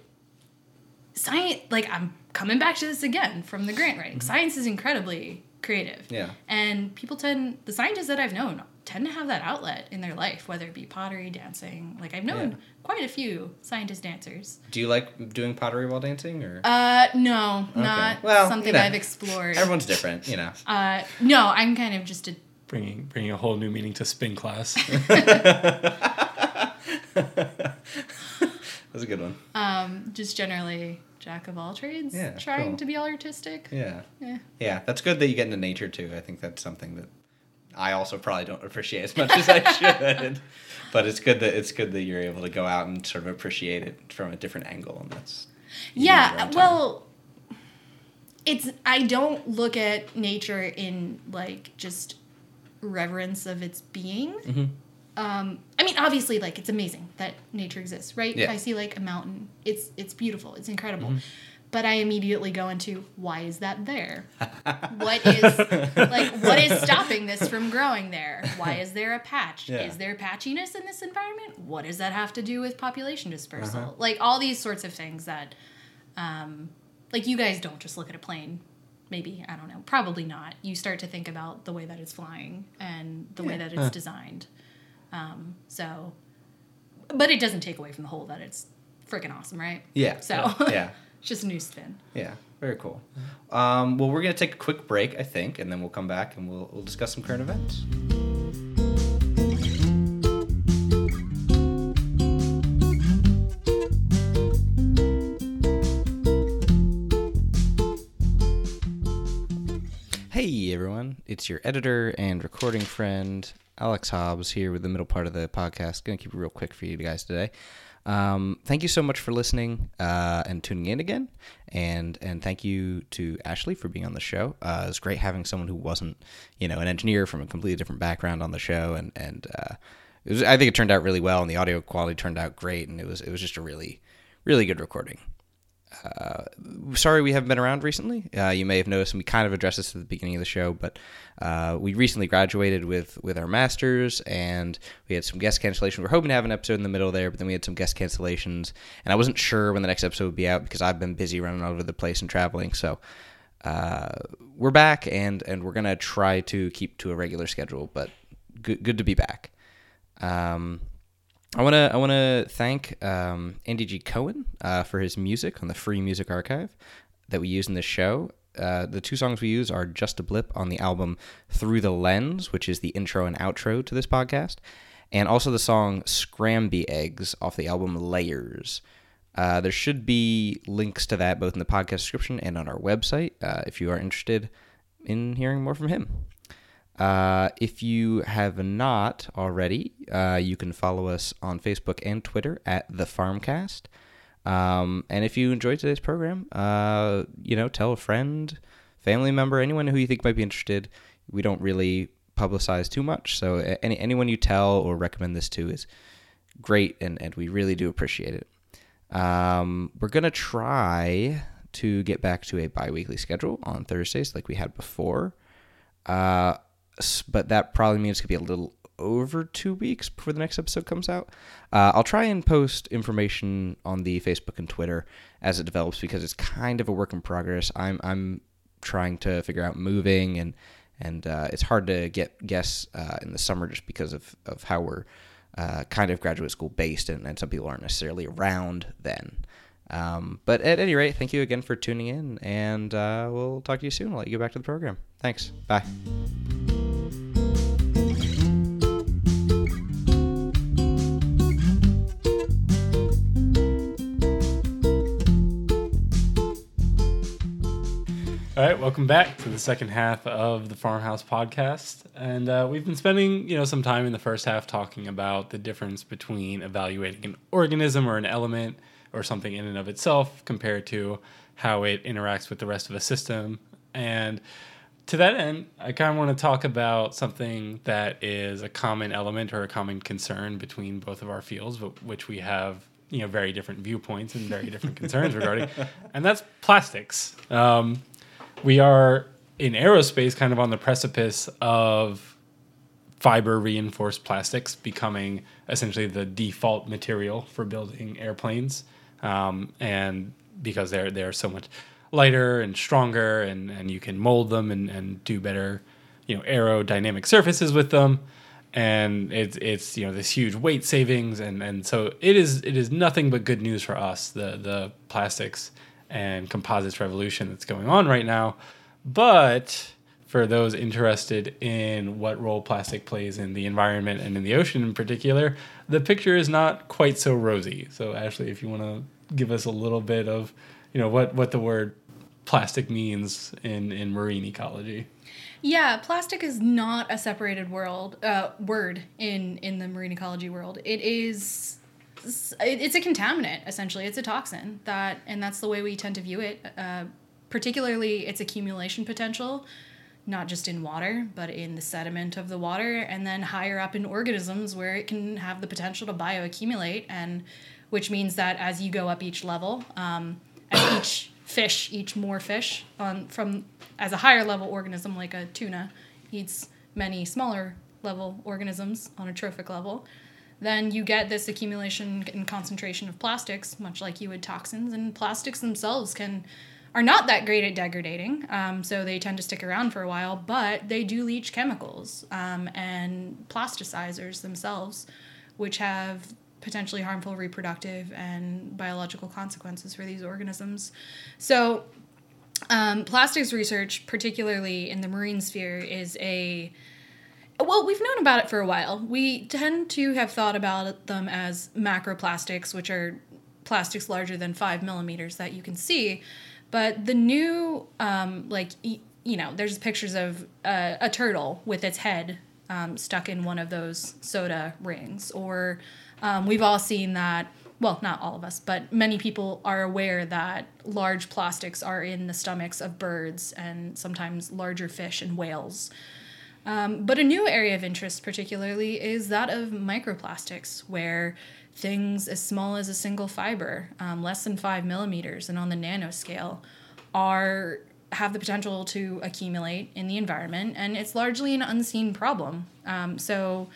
science like I'm coming back to this again from the grant writing. Science is incredibly creative. Yeah. And people tend the scientists that I've known tend to have that outlet in their life, whether it be pottery, dancing. Like I've known Yeah. quite a few scientist dancers. Do you like doing pottery while dancing or Uh no, not Well, something you know, I've explored. everyone's different, you know. uh no, I'm kind of just a bringing bringing a whole new meaning to spin class. That's a good one. um just generally jack of all trades, Yeah, trying cool. to be all artistic. Yeah. Yeah. Yeah, that's good that you get into nature too. I think that's something that I also probably don't appreciate as much as I should. but it's good that it's good that you're able to go out and sort of appreciate it from a different angle, and that's you do your Yeah, well, it's I don't look at nature in like just reverence of its being. Mm-hmm. Um, I mean, obviously, like it's amazing that nature exists, right? Yeah. If I see like a mountain, it's it's beautiful, it's incredible. Mm-hmm. but I immediately go into why is that there? what is like what is stopping this from growing there? Why is there a patch? Yeah. Is there patchiness in this environment? What does that have to do with population dispersal? Uh-huh. Like all these sorts of things that um like you guys don't just look at a plane. Maybe, I don't know. Probably not. You start to think about the way that it's flying and the way that it's designed. Um, so but it doesn't take away from the whole that it's freaking awesome, right? Yeah. So yeah. it's just a new spin. Yeah, very cool. Um, well, we're gonna take a quick break, I think, and then we'll come back and we'll, we'll discuss some current events. It's your editor and recording friend Alex Hobbs here with the middle part of the podcast. Gonna keep it real quick for you guys today. Um, thank you so much for listening uh, and tuning in again, and and thank you to Ashley for being on the show. Uh, it's great having someone who wasn't, you know, an engineer from a completely different background on the show, and and uh, it was. I think it turned out really well, and the audio quality turned out great, and it was it was just a really really good recording uh, sorry we haven't been around recently. Uh, you may have noticed, and we kind of addressed this at the beginning of the show, but uh, we recently graduated with with our masters, and we had some guest cancellations. We are hoping to have an episode in the middle there, but then we had some guest cancellations, and I wasn't sure when the next episode would be out because I've been busy running all over the place and traveling. So uh, we're back, and and we're gonna try to keep to a regular schedule, but good good to be back. Um, I want to I want to thank um, Andy G. Cohen uh, for his music on the Free Music Archive that we use in this show. Uh, the two songs we use are "Just a Blip" on the album "Through the Lens," which is the intro and outro to this podcast, and also the song "Scramby Eggs" off the album "Layers." Uh, there should be links to that both in the podcast description and on our website uh, if you are interested in hearing more from him. Uh, if you have not already, uh, you can follow us on Facebook and Twitter at the Farmcast. Um, and if you enjoyed today's program, uh, you know, tell a friend, family member, anyone who you think might be interested. We don't really publicize too much, so any anyone you tell or recommend this to is great, and, and we really do appreciate it. Um, we're gonna try to get back to a bi-weekly schedule on Thursdays like we had before. Uh, but that probably means it's gonna be a little over two weeks before the next episode comes out. Uh, I'll try and post information on the Facebook and Twitter as it develops because it's kind of a work in progress. I'm I'm trying to figure out moving and and uh, it's hard to get guests uh, in the summer just because of of how we're uh, kind of graduate school based and, and some people aren't necessarily around then. Um, but at any rate, thank you again for tuning in, and uh, we'll talk to you soon. I'll let you get back to the program. Thanks. Bye. All right, welcome back to the second half of the Farmhouse podcast, and uh, we've been spending you know some time in the first half talking about the difference between evaluating an organism or an element or something in and of itself compared to how it interacts with the rest of a system. And to that end, I kind of want to talk about something that is a common element or a common concern between both of our fields, but which we have you know very different viewpoints and very different concerns regarding, and that's plastics. Um, we are in aerospace kind of on the precipice of fiber reinforced plastics becoming essentially the default material for building airplanes. Um, and because they're they're so much lighter and stronger and, and you can mold them and, and do better you know aerodynamic surfaces with them. And it's it's you know this huge weight savings. And and so it is it is nothing but good news for us the the plastics and composites revolution that's going on right now. But for those interested in what role plastic plays in the environment and in the ocean in particular, the picture is not quite so rosy. So Ashley, if you want to give us a little bit of, you know, what what the word plastic means in in marine ecology. Yeah, plastic is not a separated world uh, word in in the marine ecology world. It is it's a contaminant essentially. It's a toxin that, and that's the way we tend to view it. Uh, particularly, its accumulation potential, not just in water, but in the sediment of the water, and then higher up in organisms where it can have the potential to bioaccumulate, and which means that as you go up each level, um, as each fish eat more fish on from as a higher level organism like a tuna eats many smaller level organisms on a trophic level, then you get this accumulation and concentration of plastics, much like you would toxins. And plastics themselves can are not that great at degrading, um, so they tend to stick around for a while. But they do leach chemicals um, and plasticizers themselves, which have potentially harmful reproductive and biological consequences for these organisms. So, um, plastics research, particularly in the marine sphere, is a well, we've known about it for a while. We tend to have thought about them as macroplastics, which are plastics larger than five millimeters that you can see. But the new, um, like, you know, there's pictures of uh, a turtle with its head um, stuck in one of those soda rings. Or um, we've all seen that, well, not all of us, but many people are aware that large plastics are in the stomachs of birds and sometimes larger fish and whales. Um, but a new area of interest, particularly, is that of microplastics, where things as small as a single fiber, um, less than five millimeters, and on the nanoscale, are have the potential to accumulate in the environment, and it's largely an unseen problem. Um, so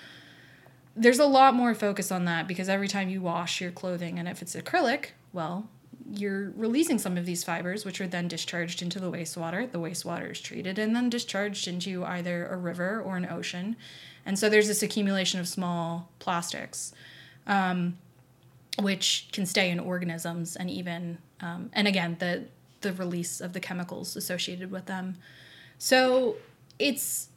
there's a lot more focus on that because every time you wash your clothing, and if it's acrylic, well, you're releasing some of these fibers, which are then discharged into the wastewater. The wastewater is treated and then discharged into either a river or an ocean. And so there's this accumulation of small plastics, um, which can stay in organisms and even, um, and again, the, the release of the chemicals associated with them. So it's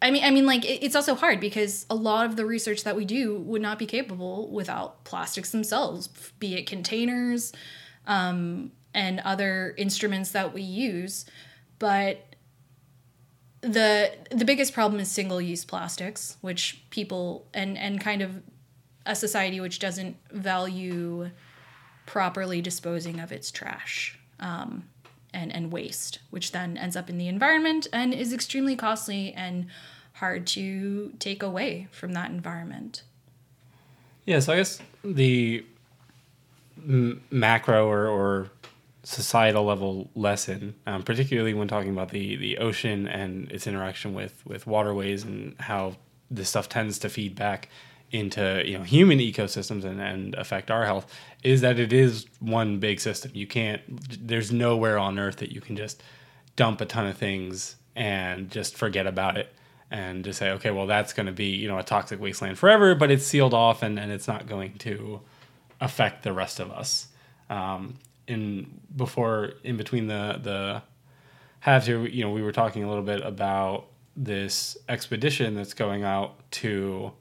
I mean, I mean, like it's also hard because a lot of the research that we do would not be capable without plastics themselves, be it containers um, and other instruments that we use. But the the biggest problem is single use plastics, which people and and kind of a society which doesn't value properly disposing of its trash. Um, and, and waste, which then ends up in the environment and is extremely costly and hard to take away from that environment. Yeah, so I guess the m- macro or, or societal level lesson, um, particularly when talking about the, the ocean and its interaction with, with waterways and how this stuff tends to feed back into you know human ecosystems and, and affect our health is that it is one big system. You can't there's nowhere on earth that you can just dump a ton of things and just forget about it and just say okay well that's going to be you know a toxic wasteland forever but it's sealed off and, and it's not going to affect the rest of us. Um, in before in between the the halves here you know we were talking a little bit about this expedition that's going out to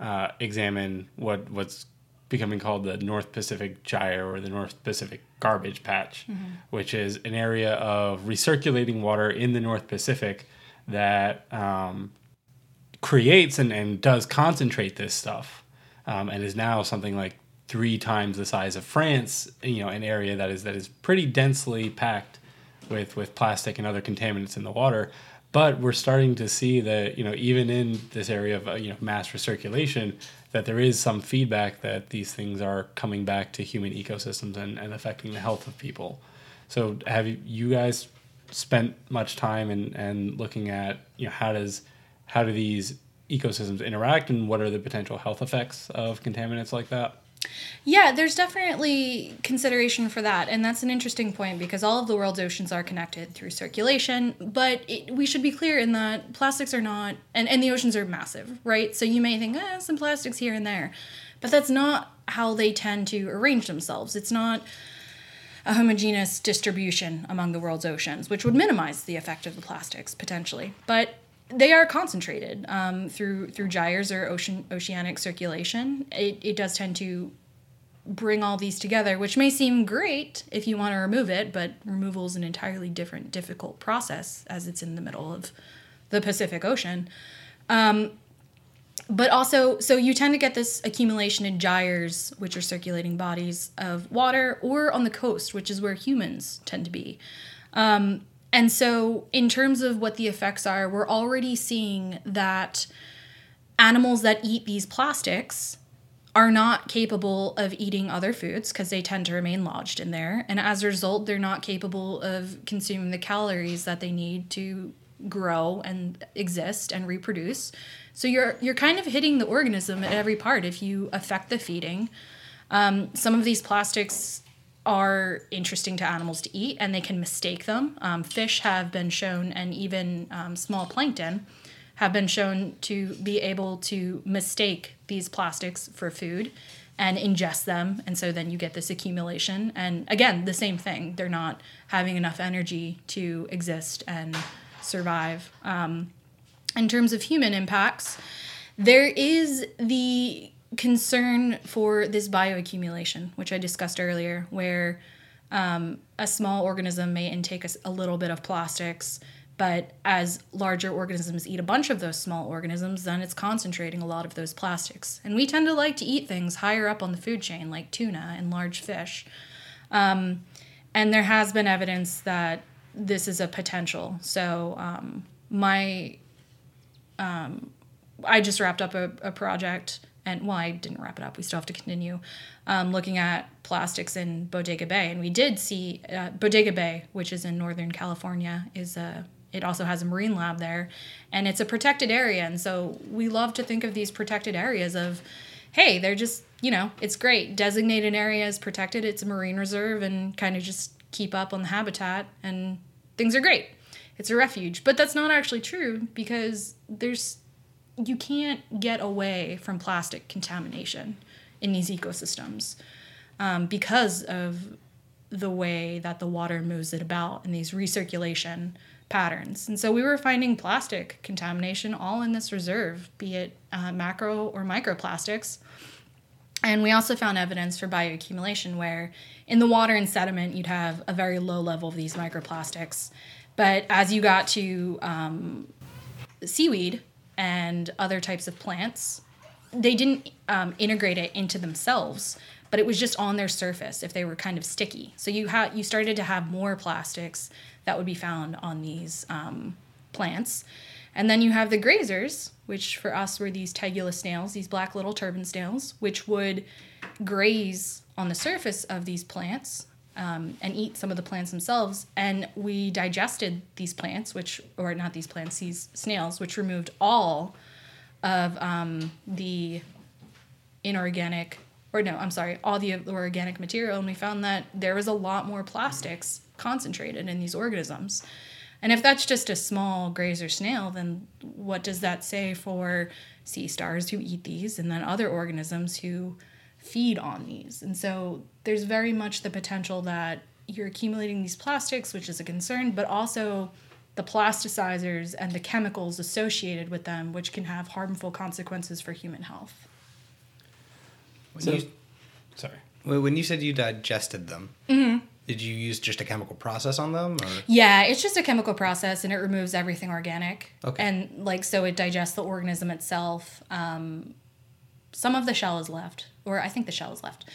uh, examine what what's becoming called the North Pacific Gyre or the North Pacific Garbage Patch, mm-hmm. which is an area of recirculating water in the North Pacific that um, creates and, and does concentrate this stuff um, and is now something like three times the size of France, you know, an area that is that is pretty densely packed with with plastic and other contaminants in the water. But we're starting to see that you know even in this area of uh, you know mass recirculation, that there is some feedback that these things are coming back to human ecosystems and, and affecting the health of people. So have you guys spent much time and and looking at you know how does how do these ecosystems interact and what are the potential health effects of contaminants like that? Yeah, there's definitely consideration for that. And that's an interesting point because all of the world's oceans are connected through circulation. But it, we should be clear in that plastics are not, and, and the oceans are massive, right? So you may think, eh, some plastics here and there. But that's not how they tend to arrange themselves. It's not a homogeneous distribution among the world's oceans, which would minimize the effect of the plastics potentially. But they are concentrated um, through through gyres or ocean oceanic circulation. It, it does tend to bring all these together, which may seem great if you want to remove it, but removal is an entirely different, difficult process as it's in the middle of the Pacific Ocean. Um, but also, so you tend to get this accumulation in gyres, which are circulating bodies of water, or on the coast, which is where humans tend to be. Um, and so, in terms of what the effects are, we're already seeing that animals that eat these plastics are not capable of eating other foods because they tend to remain lodged in there. And as a result, they're not capable of consuming the calories that they need to grow and exist and reproduce. So you're you're kind of hitting the organism at every part if you affect the feeding. Um, some of these plastics are interesting to animals to eat and they can mistake them. Um, fish have been shown, and even um, small plankton have been shown to be able to mistake these plastics for food and ingest them. And so then you get this accumulation. And again, the same thing. They're not having enough energy to exist and survive. Um, in terms of human impacts, there is the concern for this bioaccumulation, which I discussed earlier, where um, a small organism may intake a, a little bit of plastics but as larger organisms eat a bunch of those small organisms, then it's concentrating a lot of those plastics. And we tend to like to eat things higher up on the food chain, like tuna and large fish. Um, and there has been evidence that this is a potential. So um, my, um, I just wrapped up a, a, project, and well, I didn't wrap it up. We still have to continue um, looking at plastics in Bodega Bay, and we did see uh, Bodega Bay, which is in Northern California, is a it also has a marine lab there. And it's a protected area. And so we love to think of these protected areas of hey they're just you know it's great. Designated area is protected. It's a marine reserve and kind of just keep up on the habitat and things are great. It's a refuge. But that's not actually true because there's you can't get away from plastic contamination in these ecosystems um, because of the way that the water moves it about in these recirculation patterns. And so we were finding plastic contamination all in this reserve, be it uh, macro or microplastics. And we also found evidence for bioaccumulation where in the water and sediment you'd have a very low level of these microplastics. But as you got to um, seaweed and other types of plants, they didn't um, integrate it into themselves, but it was just on their surface if they were kind of sticky. So you had you started to have more plastics that would be found on these um, plants. And then you have the grazers, which for us were these tegula snails, these black little turban snails, which would graze on the surface of these plants um, and eat some of the plants themselves. And we digested these plants, which, or not these plants, these snails, which removed all of um, the inorganic, or no, I'm sorry, all the organic material. And we found that there was a lot more plastics concentrated in these organisms. And if that's just a small grazer snail, then what does that say for sea stars who eat these and then other organisms who feed on these? And so there's very much the potential that you're accumulating these plastics, which is a concern, but also the plasticizers and the chemicals associated with them, which can have harmful consequences for human health. When So- you, Sorry. when you said you digested them, Mm-hmm. did you use just a chemical process on them? Or? Yeah, it's just a chemical process and it removes everything organic. Okay. And like so it digests the organism itself. Um, some of the shell is left, or I think the shell is left.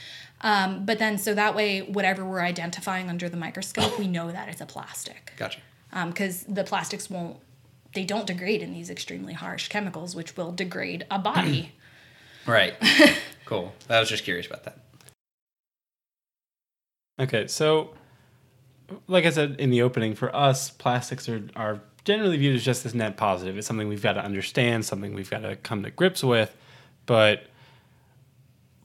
Um, but then so that way whatever we're identifying under the microscope, we know that it's a plastic. Gotcha. Because the plastics won't they don't degrade in these extremely harsh chemicals, which will degrade a body. Right. cool. I was just curious about that. Okay, so like I said in the opening, for us, plastics are, are generally viewed as just this net positive. It's something we've got to understand, something we've got to come to grips with. But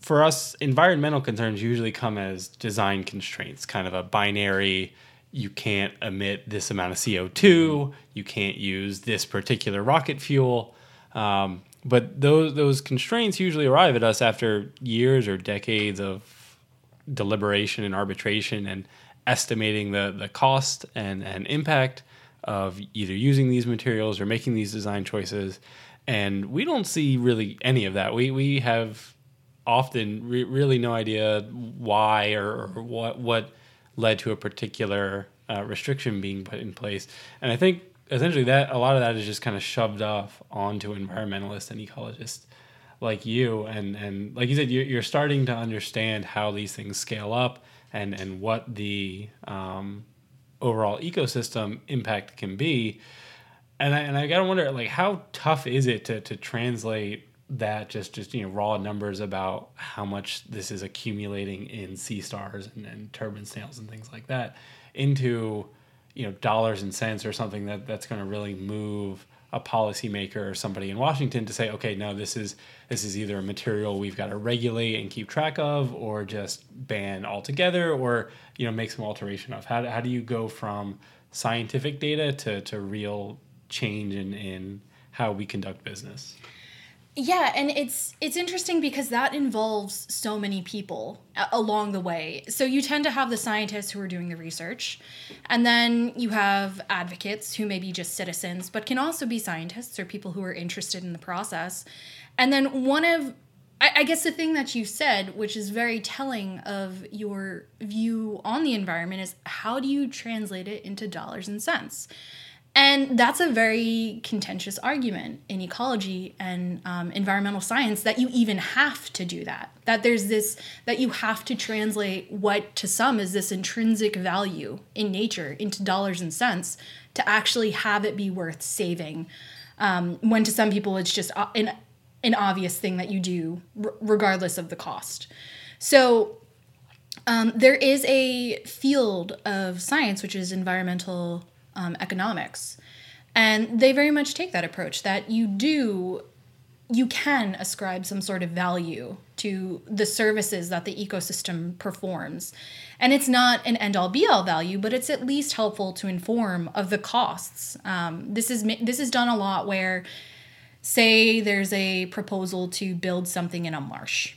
for us, environmental concerns usually come as design constraints, kind of a binary. You can't emit this amount of CO2. You can't use this particular rocket fuel. Um, but those those constraints usually arrive at us after years or decades of deliberation and arbitration and estimating the, the cost and, and impact of either using these materials or making these design choices. And we don't see really any of that. We, we have often re- really no idea why or, or what, what led to a particular uh, restriction being put in place. And I think essentially that a lot of that is just kind of shoved off onto environmentalists and ecologists like you and and like you said you're, you're starting to understand how these things scale up and and what the um, overall ecosystem impact can be and I, and I gotta wonder like how tough is it to, to translate that just just you know raw numbers about how much this is accumulating in sea stars and, and turban snails and things like that into you know dollars and cents or something that that's going to really move a policymaker or somebody in Washington to say, okay, no, this is this is either a material we've got to regulate and keep track of, or just ban altogether, or you know make some alteration of. How, how do you go from scientific data to, to real change in, in how we conduct business? Yeah, and it's it's interesting because that involves so many people uh, along the way. So you tend to have the scientists who are doing the research, and then you have advocates who may be just citizens, but can also be scientists or people who are interested in the process. And then one of I, I guess the thing that you said, which is very telling of your view on the environment, is how do you translate it into dollars and cents? And that's a very contentious argument in ecology and um, environmental science that you even have to do that. That there's this, that you have to translate what to some is this intrinsic value in nature into dollars and cents to actually have it be worth saving. Um, when to some people it's just an, an obvious thing that you do r- regardless of the cost. So um, there is a field of science which is environmental um, economics. And they very much take that approach that you do, you can ascribe some sort of value to the services that the ecosystem performs. And it's not an end all be all value, but it's at least helpful to inform of the costs. Um, this is this is done a lot where, say, there's a proposal to build something in a marsh,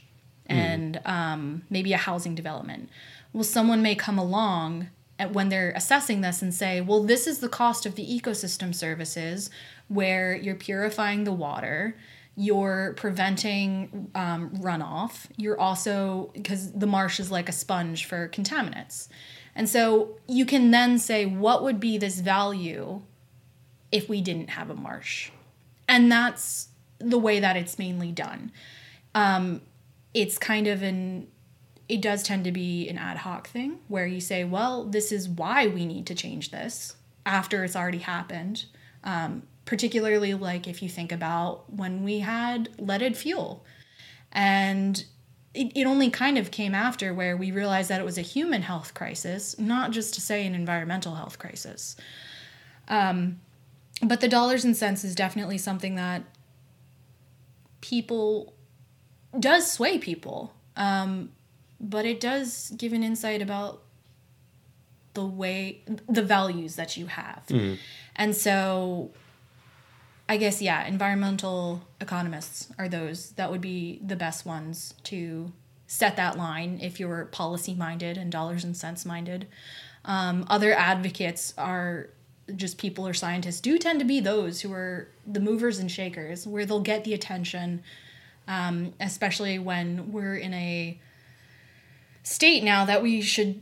mm. and um, maybe a housing development. Well, someone may come along when they're assessing this and say, well, this is the cost of the ecosystem services where you're purifying the water, you're preventing um, runoff, you're also, because the marsh is like a sponge for contaminants. And so you can then say, what would be this value if we didn't have a marsh? And that's the way that it's mainly done. Um, it's kind of an it does tend to be an ad hoc thing where you say, well, this is why we need to change this after it's already happened. Um, particularly, like if you think about when we had leaded fuel. And it, it only kind of came after where we realized that it was a human health crisis, not just to say an environmental health crisis. Um, but the dollars and cents is definitely something that people does sway people. Um, but it does give an insight about the way the values that you have mm. and so i guess yeah environmental economists are those that would be the best ones to set that line if you're policy minded and dollars and cents minded um, other advocates are just people or scientists do tend to be those who are the movers and shakers where they'll get the attention um, especially when we're in a state now that we should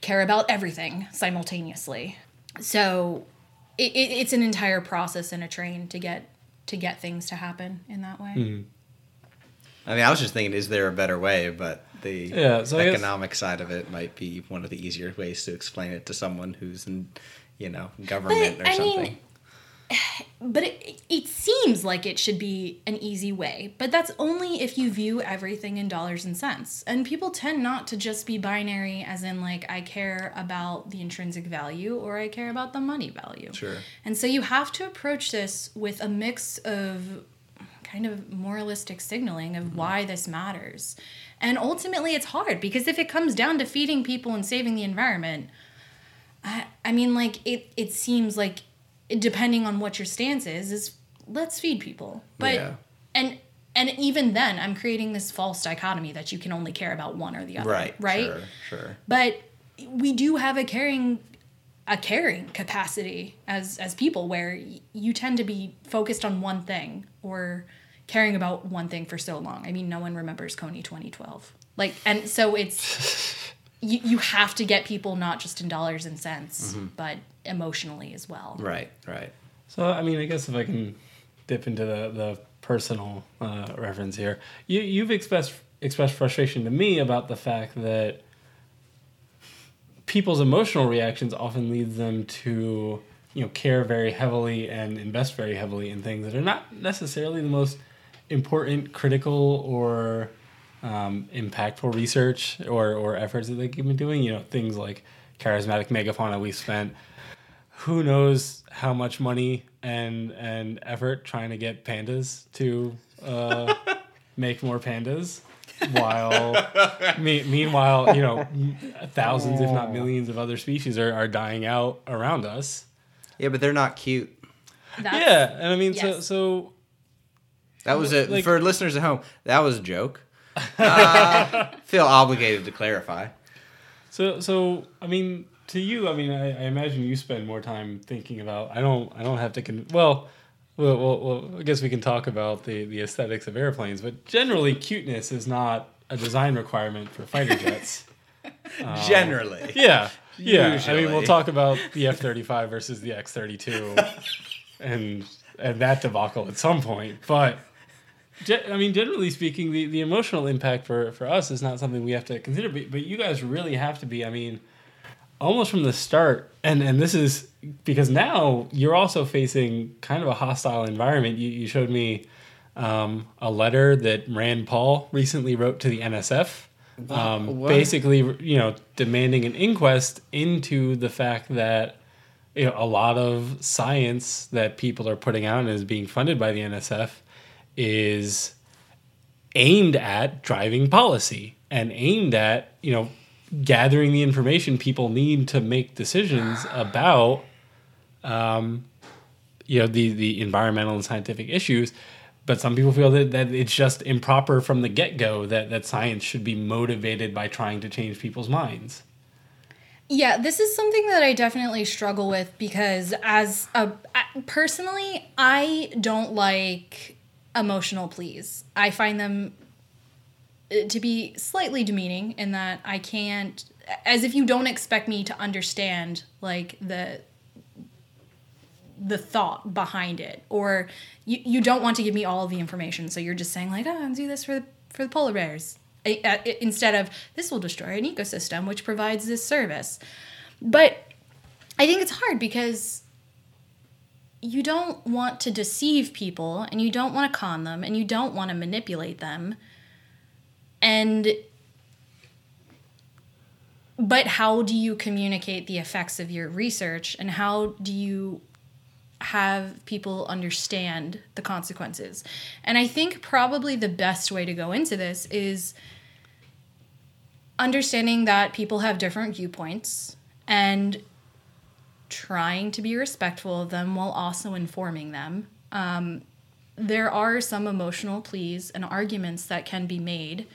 care about everything simultaneously. So it, it, it's an entire process in a train to get to get things to happen in that way. Mm-hmm. I mean, I was just thinking, is there a better way? But the yeah, so economic guess, side of it might be one of the easier ways to explain it to someone who's in, you know, government but, or I something. Mean, but it, it seems like it should be an easy way but that's only if you view everything in dollars and cents. And people tend not to just be binary as in like i care about the intrinsic value or i care about the money value. Sure. And so you have to approach this with a mix of kind of moralistic signaling of mm-hmm. why this matters. And ultimately it's hard because if it comes down to feeding people and saving the environment I, I mean like it it seems like depending on what your stance is, is let's feed people. But yeah. and and even then, I'm creating this false dichotomy that you can only care about one or the other. Right. Right. Sure. Sure. But we do have a caring a caring capacity as as people where you tend to be focused on one thing or caring about one thing for so long. I mean, no one remembers Kony 2012. Like and so it's you, you have to get people not just in dollars and cents, mm-hmm. but emotionally as well. Right, right. So, I mean, I guess if I can dip into the, the personal uh, reference here, you, you've expressed, expressed frustration to me about the fact that people's emotional reactions often leads them to you know care very heavily and invest very heavily in things that are not necessarily the most important, critical, or um, impactful research or, or efforts that they've been doing. You know, things like charismatic megafauna. We spent who knows how much money and and effort trying to get pandas to uh, make more pandas. While me, meanwhile, you know, thousands, if not millions, of other species are, are dying out around us. Yeah, but they're not cute. That's, yeah, and I mean, so yes. so That was a Like- for listeners at home. That was a joke. Uh, feel obligated to clarify. So, so I mean, to you, I mean, I, I imagine you spend more time thinking about. I don't. I don't have to. Con- well, well, well, well, I guess we can talk about the the aesthetics of airplanes, but generally, cuteness is not a design requirement for fighter jets. Generally, Yeah, yeah. I mean, we'll talk about the F thirty five versus the X thirty two, and and that debacle at some point. But I mean, generally speaking, the, the emotional impact for for us is not something we have to consider. But, but you guys really have to be. I mean, almost from the start, and and this is because now you're also facing kind of a hostile environment. You you showed me. Um, a letter that Rand Paul recently wrote to the NSF, um, basically, you know, demanding an inquest into the fact that you know a lot of science that people are putting out and is being funded by the NSF is aimed at driving policy and aimed at you know gathering the information people need to make decisions about um, you know the the environmental and scientific issues. But some people feel that, that it's just improper from the get-go that, that science should be motivated by trying to change people's minds. Yeah, this is something that I definitely struggle with because as a personally, I don't like emotional pleas. I find them uh, to be slightly demeaning in that I can't as if you don't expect me to understand like the the thought behind it. Or you, you don't want to give me all of the information so you're just saying like oh i'll do this for the for the polar bears. Uh, instead of this will destroy an ecosystem which provides this service. But i think it's hard because you don't want to deceive people and you don't want to con them and you don't want to manipulate them. And but how do you communicate the effects of your research and how do you have people understand the consequences? And i think probably the best way to go into this is understanding that people have different viewpoints and trying to be respectful of them while also informing them um, there are some emotional pleas and arguments that can be made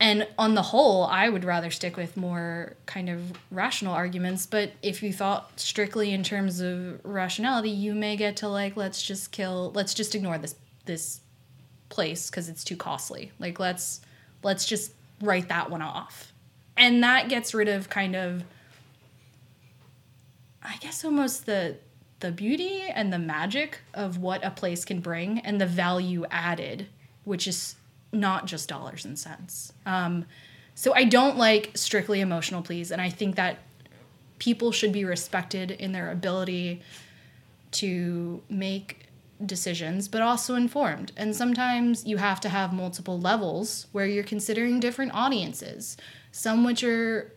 and on the whole, I would rather stick with more kind of rational arguments. But if you thought strictly in terms of rationality, you may get to like, let's just kill, let's just ignore this this place because it's too costly. Like let's let's just write that one off, and that gets rid of kind of, I guess almost the the beauty and the magic of what a place can bring and the value added, which is not just dollars and cents. Um, so I don't like strictly emotional pleas, and I think that people should be respected in their ability to make decisions, but also informed. And sometimes you have to have multiple levels where you're considering different audiences, some which are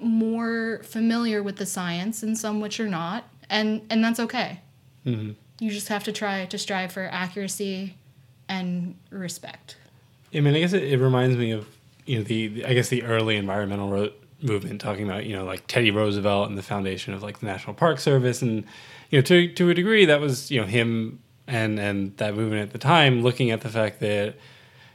more familiar with the science and some which are not, and and that's okay. Mm-hmm. You just have to try to strive for accuracy and respect. I mean, I guess it, it reminds me of you know the, the- I guess the early environmental ro- movement, talking about you know like Teddy Roosevelt and the foundation of like the National Park Service, and you know to to a degree that was you know him and and that movement at the time looking at the fact that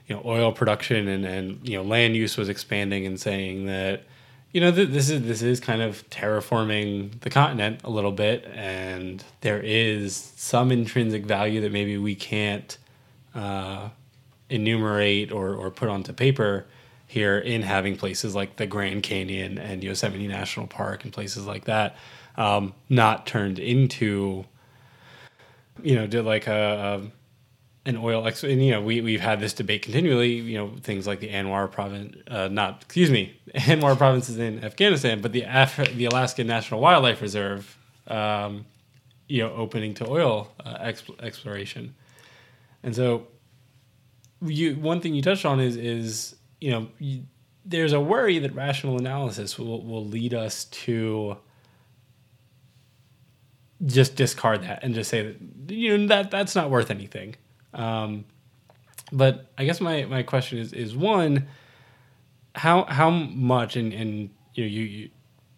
you know oil production and and you know land use was expanding and saying that you know th- this is this is kind of terraforming the continent a little bit, and there is some intrinsic value that maybe we can't. Uh, enumerate or, or put onto paper here in having places like the Grand Canyon and Yosemite National Park and places like that um, not turned into you know like a, a an oil ex and you know we, we've had this debate continually you know things like the Anwar province uh, not excuse me Anwar province is in Afghanistan but the Af- the Alaska National Wildlife Reserve um, you know opening to oil uh, exp- exploration And so, you one thing you touched on is is you know you, there's a worry that rational analysis will will lead us to just discard that and just say that you know that that's not worth anything. Um, but I guess my, my question is is one how how much and and you know you, you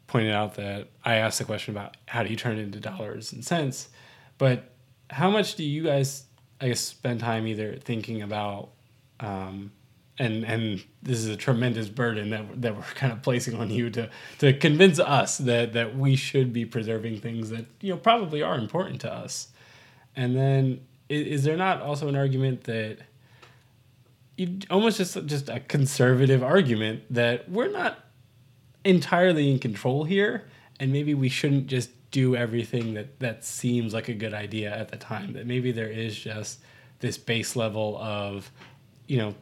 pointed out that I asked the question about how do you turn it into dollars and cents, but how much do you guys I guess spend time either thinking about um, and and this is a tremendous burden that that we're kind of placing on you to to convince us that that we should be preserving things that you know probably are important to us. And then is, is there not also an argument that you almost just just a conservative argument that we're not entirely in control here and maybe we shouldn't just do everything that that seems like a good idea at the time that maybe there is just this base level of you know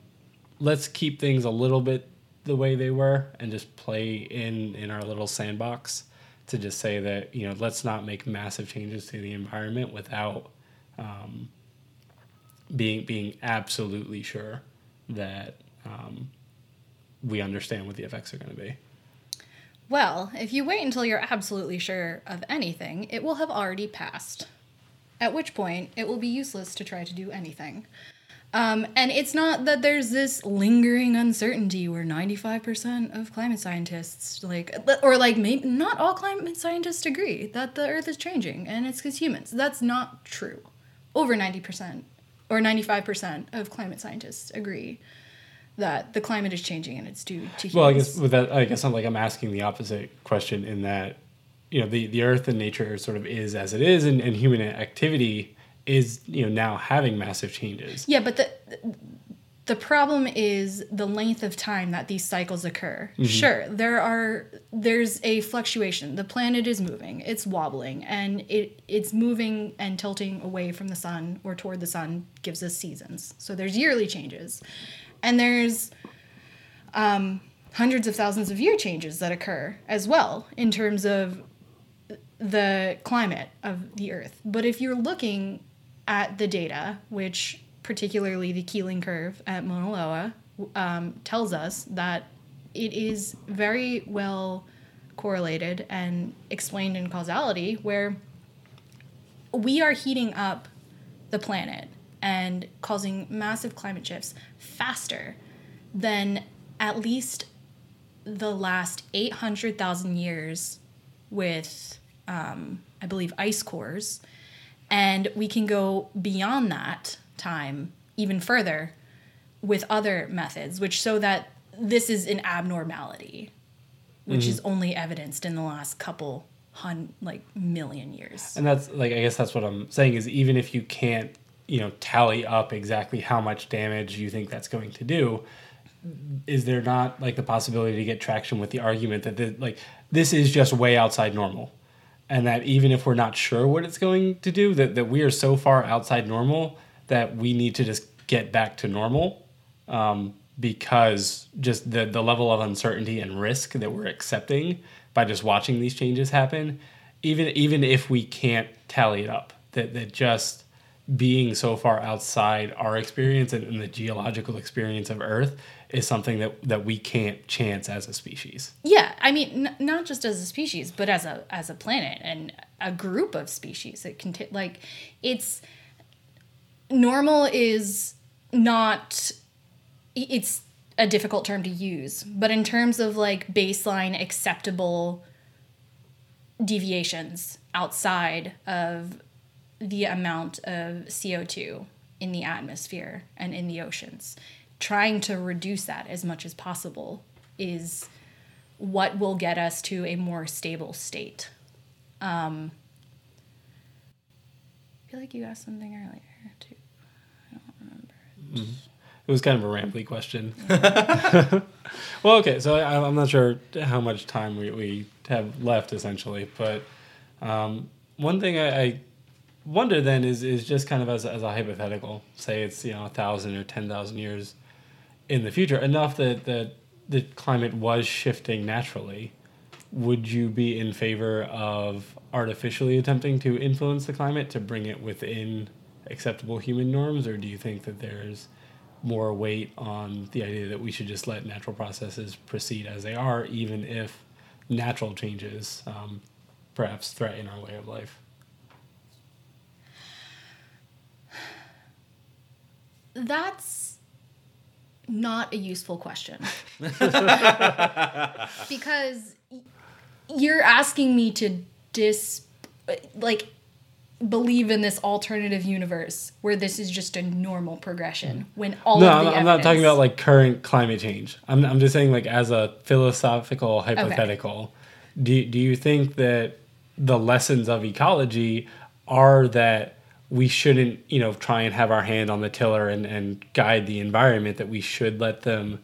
let's keep things a little bit the way they were and just play in in our little sandbox to just say that you know let's not make massive changes to the environment without um, being being absolutely sure that um, we understand what the effects are going to be. Well, if you wait until you're absolutely sure of anything, it will have already passed. At which point, it will be useless to try to do anything. Um, and it's not that there's this lingering uncertainty where 95% of climate scientists, like, or like, maybe not all climate scientists agree that the Earth is changing and it's because humans. That's not true. Over 90% or 95% of climate scientists agree that the climate is changing and it's due to humans. Well, I guess with that, I guess I'm like I'm asking the opposite question in that, you know, the the Earth and nature sort of is as it is, and, and human activity is you know now having massive changes. Yeah, but the the problem is the length of time that these cycles occur. Mm-hmm. Sure, there are there's a fluctuation. The planet is moving, it's wobbling, and it it's moving and tilting away from the sun or toward the sun gives us seasons. So there's yearly changes, and there's um, hundreds of thousands of year changes that occur as well in terms of the climate of the Earth. But if you're looking at the data, which particularly the Keeling curve at Mauna Loa um, tells us that it is very well correlated and explained in causality, where we are heating up the planet and causing massive climate shifts faster than at least the last 800,000 years with, um, I believe, ice cores. And we can go beyond that time even further with other methods, which show that this is an abnormality, which mm-hmm. is only evidenced in the last couple hun like million years. And that's like I guess that's what I'm saying is even if you can't, you know, tally up exactly how much damage you think that's going to do, is there not like the possibility to get traction with the argument that the, like this is just way outside normal? and that even if we're not sure what it's going to do, that, that we are so far outside normal that we need to just get back to normal um, because just the, the level of uncertainty and risk that we're accepting by just watching these changes happen, even even if we can't tally it up, that, that just being so far outside our experience and, and the geological experience of Earth is something that that we can't chance as a species. Yeah, I mean, n- not just as a species, but as a as a planet and a group of species. It can t- like it's normal is not it's a difficult term to use, but in terms of like baseline acceptable deviations outside of the amount of CO2 in the atmosphere and in the oceans trying to reduce that as much as possible is what will get us to a more stable state. Um, I feel like you asked something earlier too. Mm-hmm. It was kind of a rambly question. well, okay, so I, am not sure how much time we, we have left essentially, but um, one thing I, I wonder then is is just kind of as, as a hypothetical, say it's you know a thousand or ten thousand years in the future enough that that the climate was shifting naturally would you be in favor of artificially attempting to influence the climate to bring it within acceptable human norms, or do you think that there's more weight on the idea that we should just let natural processes proceed as they are, even if natural changes um, perhaps threaten our way of life? That's not a useful question. because you're asking me to dis like believe in this alternative universe where this is just a normal progression when all no, of I'm, the I'm not talking about like current climate change. I'm, I'm just saying like as a philosophical hypothetical. Okay. Do do you think that the lessons of ecology are that we shouldn't you know try and have our hand on the tiller and, and guide the environment that we should let them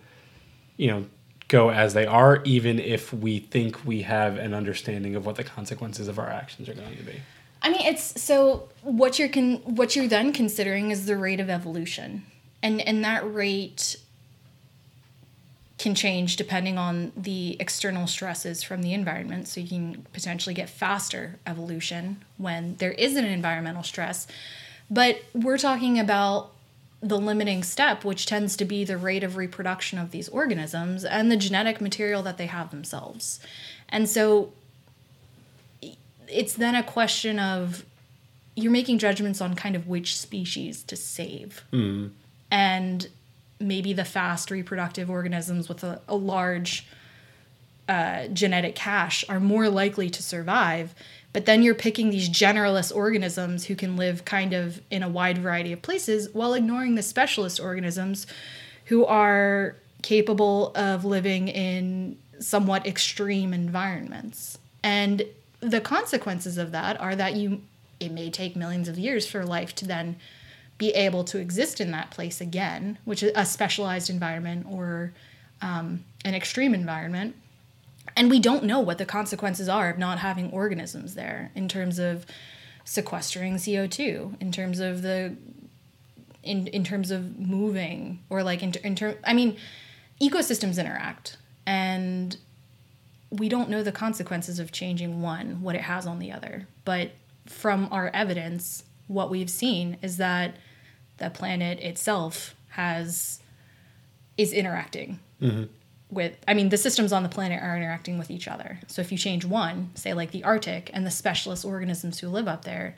you know go as they are even if we think we have an understanding of what the consequences of our actions are going to be I mean, it's so what you're con- what you're then considering is the rate of evolution, and and that rate can change depending on the external stresses from the environment. So you can potentially get faster evolution when there is an environmental stress, but we're talking about the limiting step, which tends to be the rate of reproduction of these organisms and the genetic material that they have themselves, and so it's then a question of you're making judgments on kind of which species to save. And maybe the fast reproductive organisms with a, a large uh, genetic cache are more likely to survive. But then you're picking these generalist organisms who can live kind of in a wide variety of places while ignoring the specialist organisms who are capable of living in somewhat extreme environments. And the consequences of that are that you it may take millions of years for life to then be able to exist in that place again, which is a specialized environment or um, an extreme environment. And we don't know what the consequences are of not having organisms there in terms of sequestering CO2, in terms of the in, in terms of moving or like in, in term I mean ecosystems interact and we don't know the consequences of changing one, what it has on the other. But from our evidence, what we've seen is that the planet itself has is interacting mm-hmm. with I mean the systems on the planet are interacting with each other. So if you change one, say like the Arctic and the specialist organisms who live up there,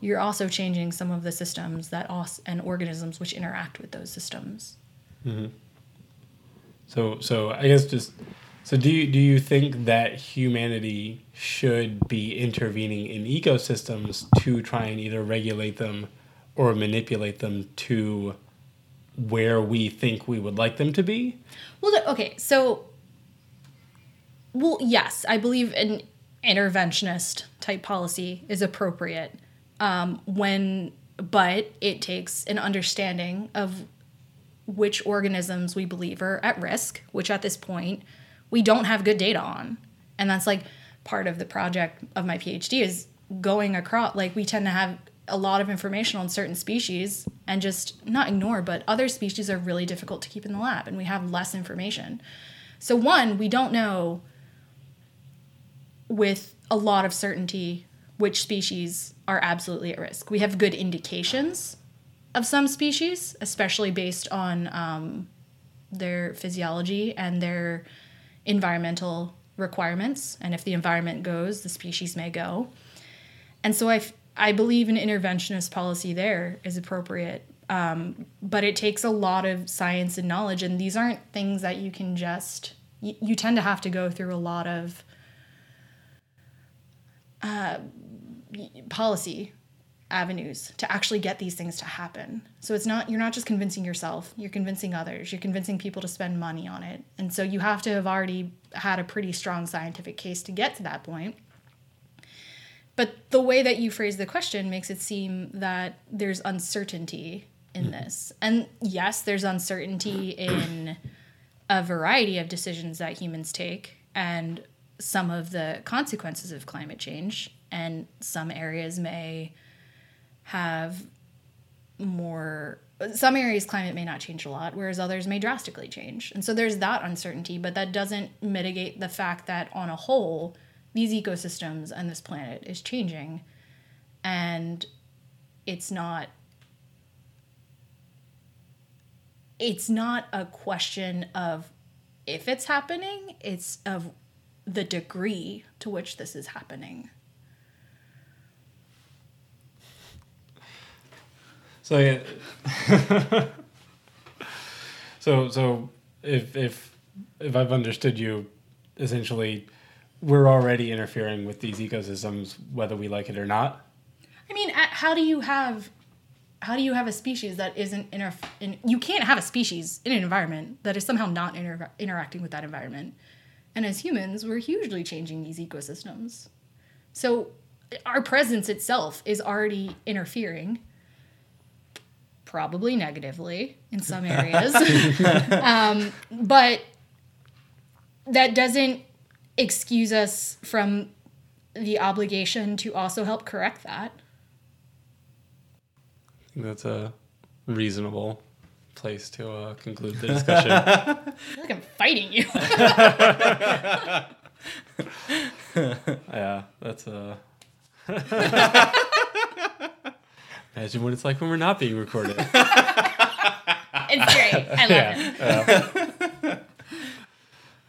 you're also changing some of the systems that os- and organisms which interact with those systems. Mm-hmm. So so I guess just so do you do you think that humanity should be intervening in ecosystems to try and either regulate them or manipulate them to where we think we would like them to be? Well, okay, so, well, yes, I believe an interventionist type policy is appropriate um, when, but it takes an understanding of which organisms we believe are at risk, which at this point we don't have good data on. And that's like part of the project of my PhD is going across, like, we tend to have a lot of information on certain species and just not ignore, but other species are really difficult to keep in the lab and we have less information. So, one, we don't know with a lot of certainty which species are absolutely at risk. We have good indications of some species, especially based on um, their physiology and their environmental requirements. And if the environment goes, the species may go. And so I, f- I believe an interventionist policy there is appropriate. Um, but it takes a lot of science and knowledge, and these aren't things that you can just, you, you tend to have to go through a lot of uh, policy avenues to actually get these things to happen. So it's not you're not just convincing yourself, you're convincing others, you're convincing people to spend money on it. And so you have to have already had a pretty strong scientific case to get to that point. But the way that you phrase the question makes it seem that there's uncertainty in mm-hmm. this. And yes, there's uncertainty in a variety of decisions that humans take and some of the consequences of climate change. And some areas may have more some areas climate may not change a lot whereas others may drastically change. And so there's that uncertainty but that doesn't mitigate the fact that on a whole these ecosystems and this planet is changing. And it's not it's not a question of if it's happening it's of the degree to which this is happening. So yeah. so so if if if I've understood you, essentially, we're already interfering with these ecosystems whether we like it or not. I mean, how do you have how do you have a species that isn't inter- in, you can't have a species in an environment that is somehow not inter- interacting with that environment. And as humans, we're hugely changing these ecosystems. So our presence itself is already interfering probably negatively in some areas. um, but that doesn't excuse us from the obligation to also help correct that. I think that's a reasonable place to uh, conclude the discussion. I feel like I'm fighting you. yeah, that's uh, a. Imagine what it's like when we're not being recorded. it's great. I love it. yeah.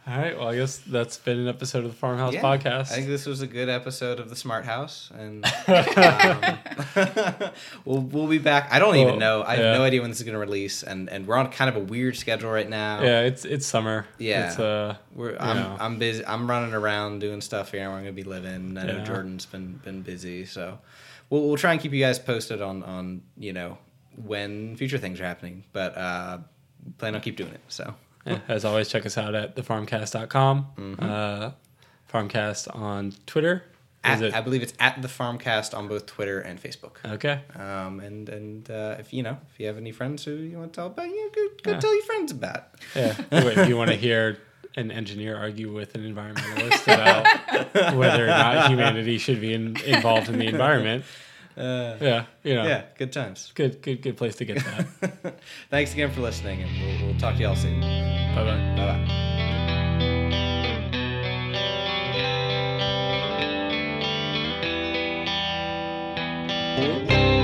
All right. Well, I guess that's been an episode of the Farmhouse Yeah, Podcast. I think this was a good episode of the Smart House, and um, we'll we'll be back. I don't Well, even know. I have no idea when this is going to release, and and we're on kind of a weird schedule right now. yeah, it's it's summer. Yeah. It's uh. We're, I'm know. I'm busy. I'm running around doing stuff here I'm gonna be living. I know Yeah. Jordan's been been busy, so we'll we'll try and keep you guys posted on on you know when future things are happening. But uh, plan on keep doing it. So Yeah, as always, check us out at thefarmcast.com. Mm-hmm. Uh, Farmcast on Twitter. At, it? I believe it's at the Farmcast on both Twitter and Facebook. Okay. Um, and and uh, if you know if you have any friends who you want to tell about, you know, go, go Yeah. tell your friends about. Yeah. Wait, if you want to hear an engineer argue with an environmentalist about whether or not humanity should be in, involved in the environment, Uh, yeah, you know, yeah, good times. good, good, good place to get that. Thanks again for listening, and we'll, we'll talk to y'all soon. bye bye. Bye bye.